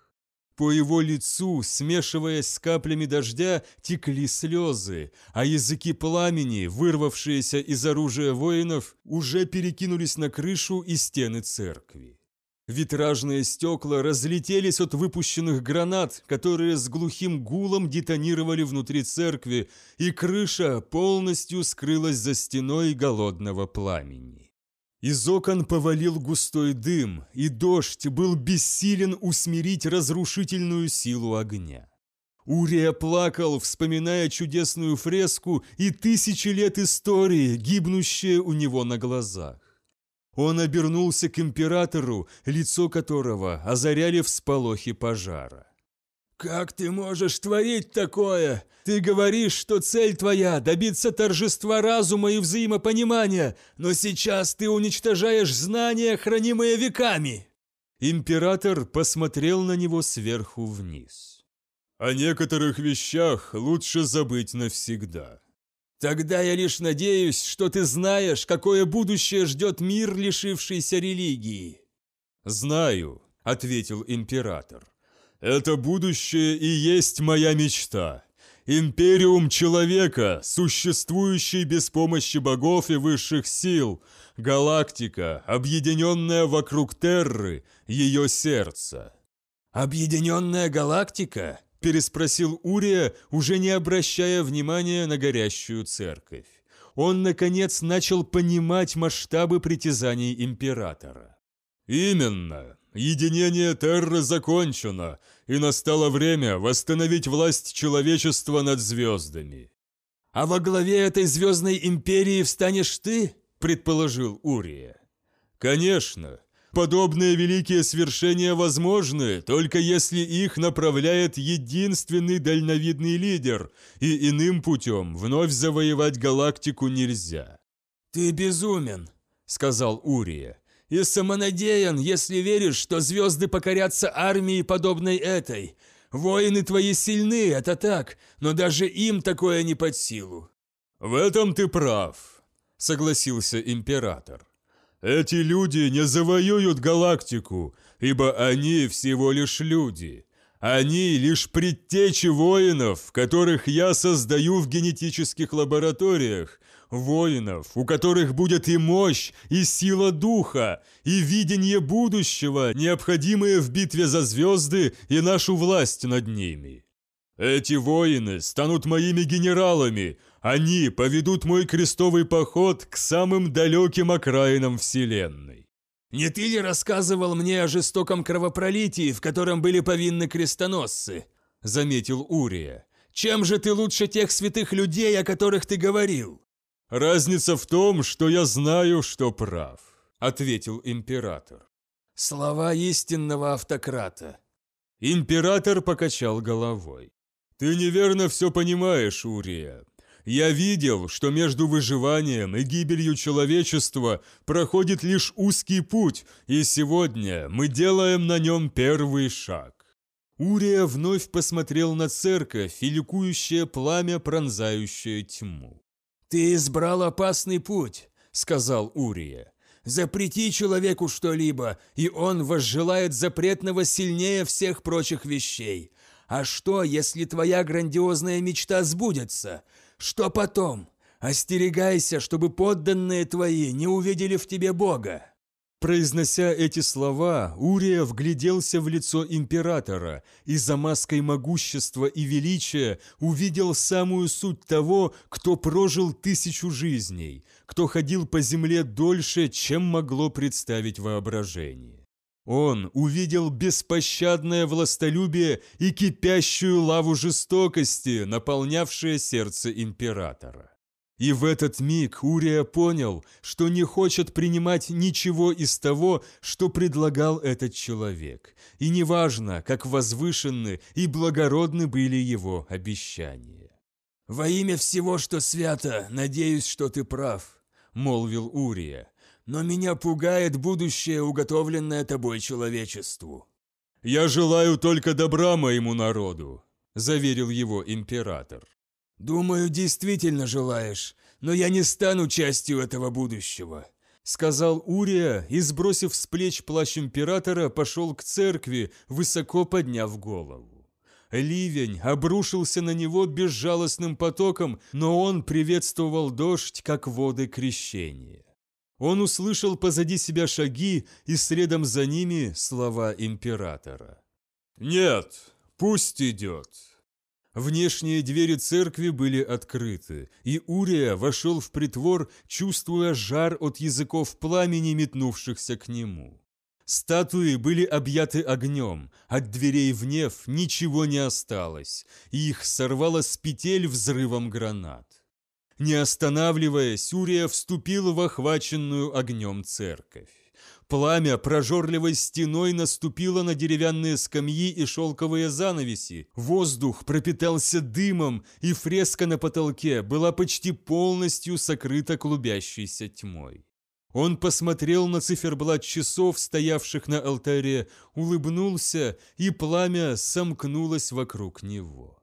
По его лицу, смешиваясь с каплями дождя, текли слезы, а языки пламени, вырвавшиеся из оружия воинов, уже перекинулись на крышу и стены церкви. Витражные стекла разлетелись от выпущенных гранат, которые с глухим гулом детонировали внутри церкви, и крыша полностью скрылась за стеной голодного пламени. Из окон повалил густой дым, и дождь был бессилен усмирить разрушительную силу огня. Урия плакал, вспоминая чудесную фреску и тысячи лет истории, гибнущие у него на глазах. Он обернулся к императору, лицо которого озаряли всполохи пожара. «Как ты можешь творить такое? Ты говоришь, что цель твоя – добиться торжества разума и взаимопонимания, но сейчас ты уничтожаешь знания, хранимые веками!» Император посмотрел на него сверху вниз. «О некоторых вещах лучше забыть навсегда». «Тогда я лишь надеюсь, что ты знаешь, какое будущее ждет мир, лишившийся религии». «Знаю», – ответил император. Это будущее и есть моя мечта. Империум человека, существующий без помощи богов и высших сил. Галактика, объединенная вокруг Терры, ее сердце. «Объединенная галактика?» – переспросил Урия, уже не обращая внимания на горящую церковь. Он, наконец, начал понимать масштабы притязаний императора. «Именно. Единение Терры закончено, и настало время восстановить власть человечества над звездами. «А во главе этой звездной империи встанешь ты?» – предположил Урия. «Конечно. Подобные великие свершения возможны, только если их направляет единственный дальновидный лидер, и иным путем вновь завоевать галактику нельзя». «Ты безумен», – сказал Урия, – «и самонадеян, если веришь, что звезды покорятся армии, подобной этой. Воины твои сильны, это так, но даже им такое не под силу». «В этом ты прав», – согласился император. Эти люди не завоюют галактику, ибо они всего лишь люди. Они лишь предтечи воинов, которых я создаю в генетических лабораториях, воинов, у которых будет и мощь, и сила духа, и видение будущего, необходимые в битве за звезды и нашу власть над ними. Эти воины станут моими генералами, они поведут мой крестовый поход к самым далеким окраинам Вселенной. Не ты ли рассказывал мне о жестоком кровопролитии, в котором были повинны крестоносцы? Заметил Урия. Чем же ты лучше тех святых людей, о которых ты говорил? Разница в том, что я знаю, что прав, ответил император. Слова истинного автократа. Император покачал головой. Ты неверно все понимаешь, Урия. Я видел, что между выживанием и гибелью человечества проходит лишь узкий путь, и сегодня мы делаем на нем первый шаг. Урия вновь посмотрел на церковь и пламя, пронзающее тьму. «Ты избрал опасный путь», — сказал Урия. «Запрети человеку что-либо, и он возжелает запретного сильнее всех прочих вещей. А что, если твоя грандиозная мечта сбудется? Что потом? Остерегайся, чтобы подданные твои не увидели в тебе Бога». Произнося эти слова, Урия вгляделся в лицо императора и за маской могущества и величия увидел самую суть того, кто прожил тысячу жизней, кто ходил по земле дольше, чем могло представить воображение. Он увидел беспощадное властолюбие и кипящую лаву жестокости, наполнявшее сердце императора. И в этот миг Урия понял, что не хочет принимать ничего из того, что предлагал этот человек, и неважно, как возвышенны и благородны были его обещания. «Во имя всего, что свято, надеюсь, что ты прав», — молвил Урия но меня пугает будущее, уготовленное тобой человечеству». «Я желаю только добра моему народу», – заверил его император. «Думаю, действительно желаешь, но я не стану частью этого будущего», – сказал Урия и, сбросив с плеч плащ императора, пошел к церкви, высоко подняв голову. Ливень обрушился на него безжалостным потоком, но он приветствовал дождь, как воды крещения. Он услышал позади себя шаги и следом за ними слова императора. «Нет, пусть идет!» Внешние двери церкви были открыты, и Урия вошел в притвор, чувствуя жар от языков пламени, метнувшихся к нему. Статуи были объяты огнем, от дверей в неф ничего не осталось, и их сорвало с петель взрывом гранат. Не останавливаясь, Урия вступил в охваченную огнем церковь. Пламя прожорливой стеной наступило на деревянные скамьи и шелковые занавеси. Воздух пропитался дымом, и фреска на потолке была почти полностью сокрыта клубящейся тьмой. Он посмотрел на циферблат часов, стоявших на алтаре, улыбнулся, и пламя сомкнулось вокруг него.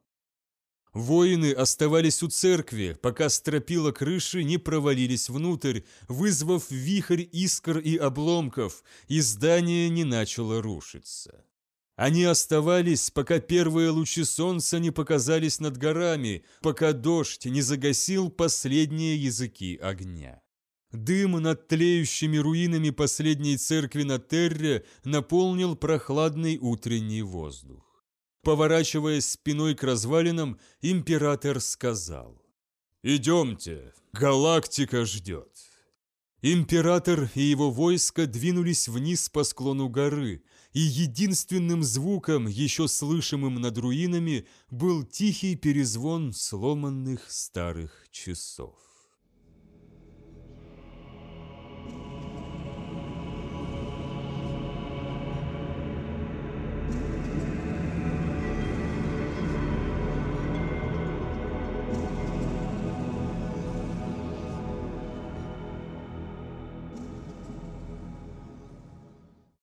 Воины оставались у церкви, пока стропила крыши не провалились внутрь, вызвав вихрь искр и обломков, и здание не начало рушиться. Они оставались, пока первые лучи солнца не показались над горами, пока дождь не загасил последние языки огня. Дым над тлеющими руинами последней церкви на Терре наполнил прохладный утренний воздух. Поворачиваясь спиной к развалинам, император сказал. «Идемте, галактика ждет». Император и его войско двинулись вниз по склону горы, и единственным звуком, еще слышимым над руинами, был тихий перезвон сломанных старых часов.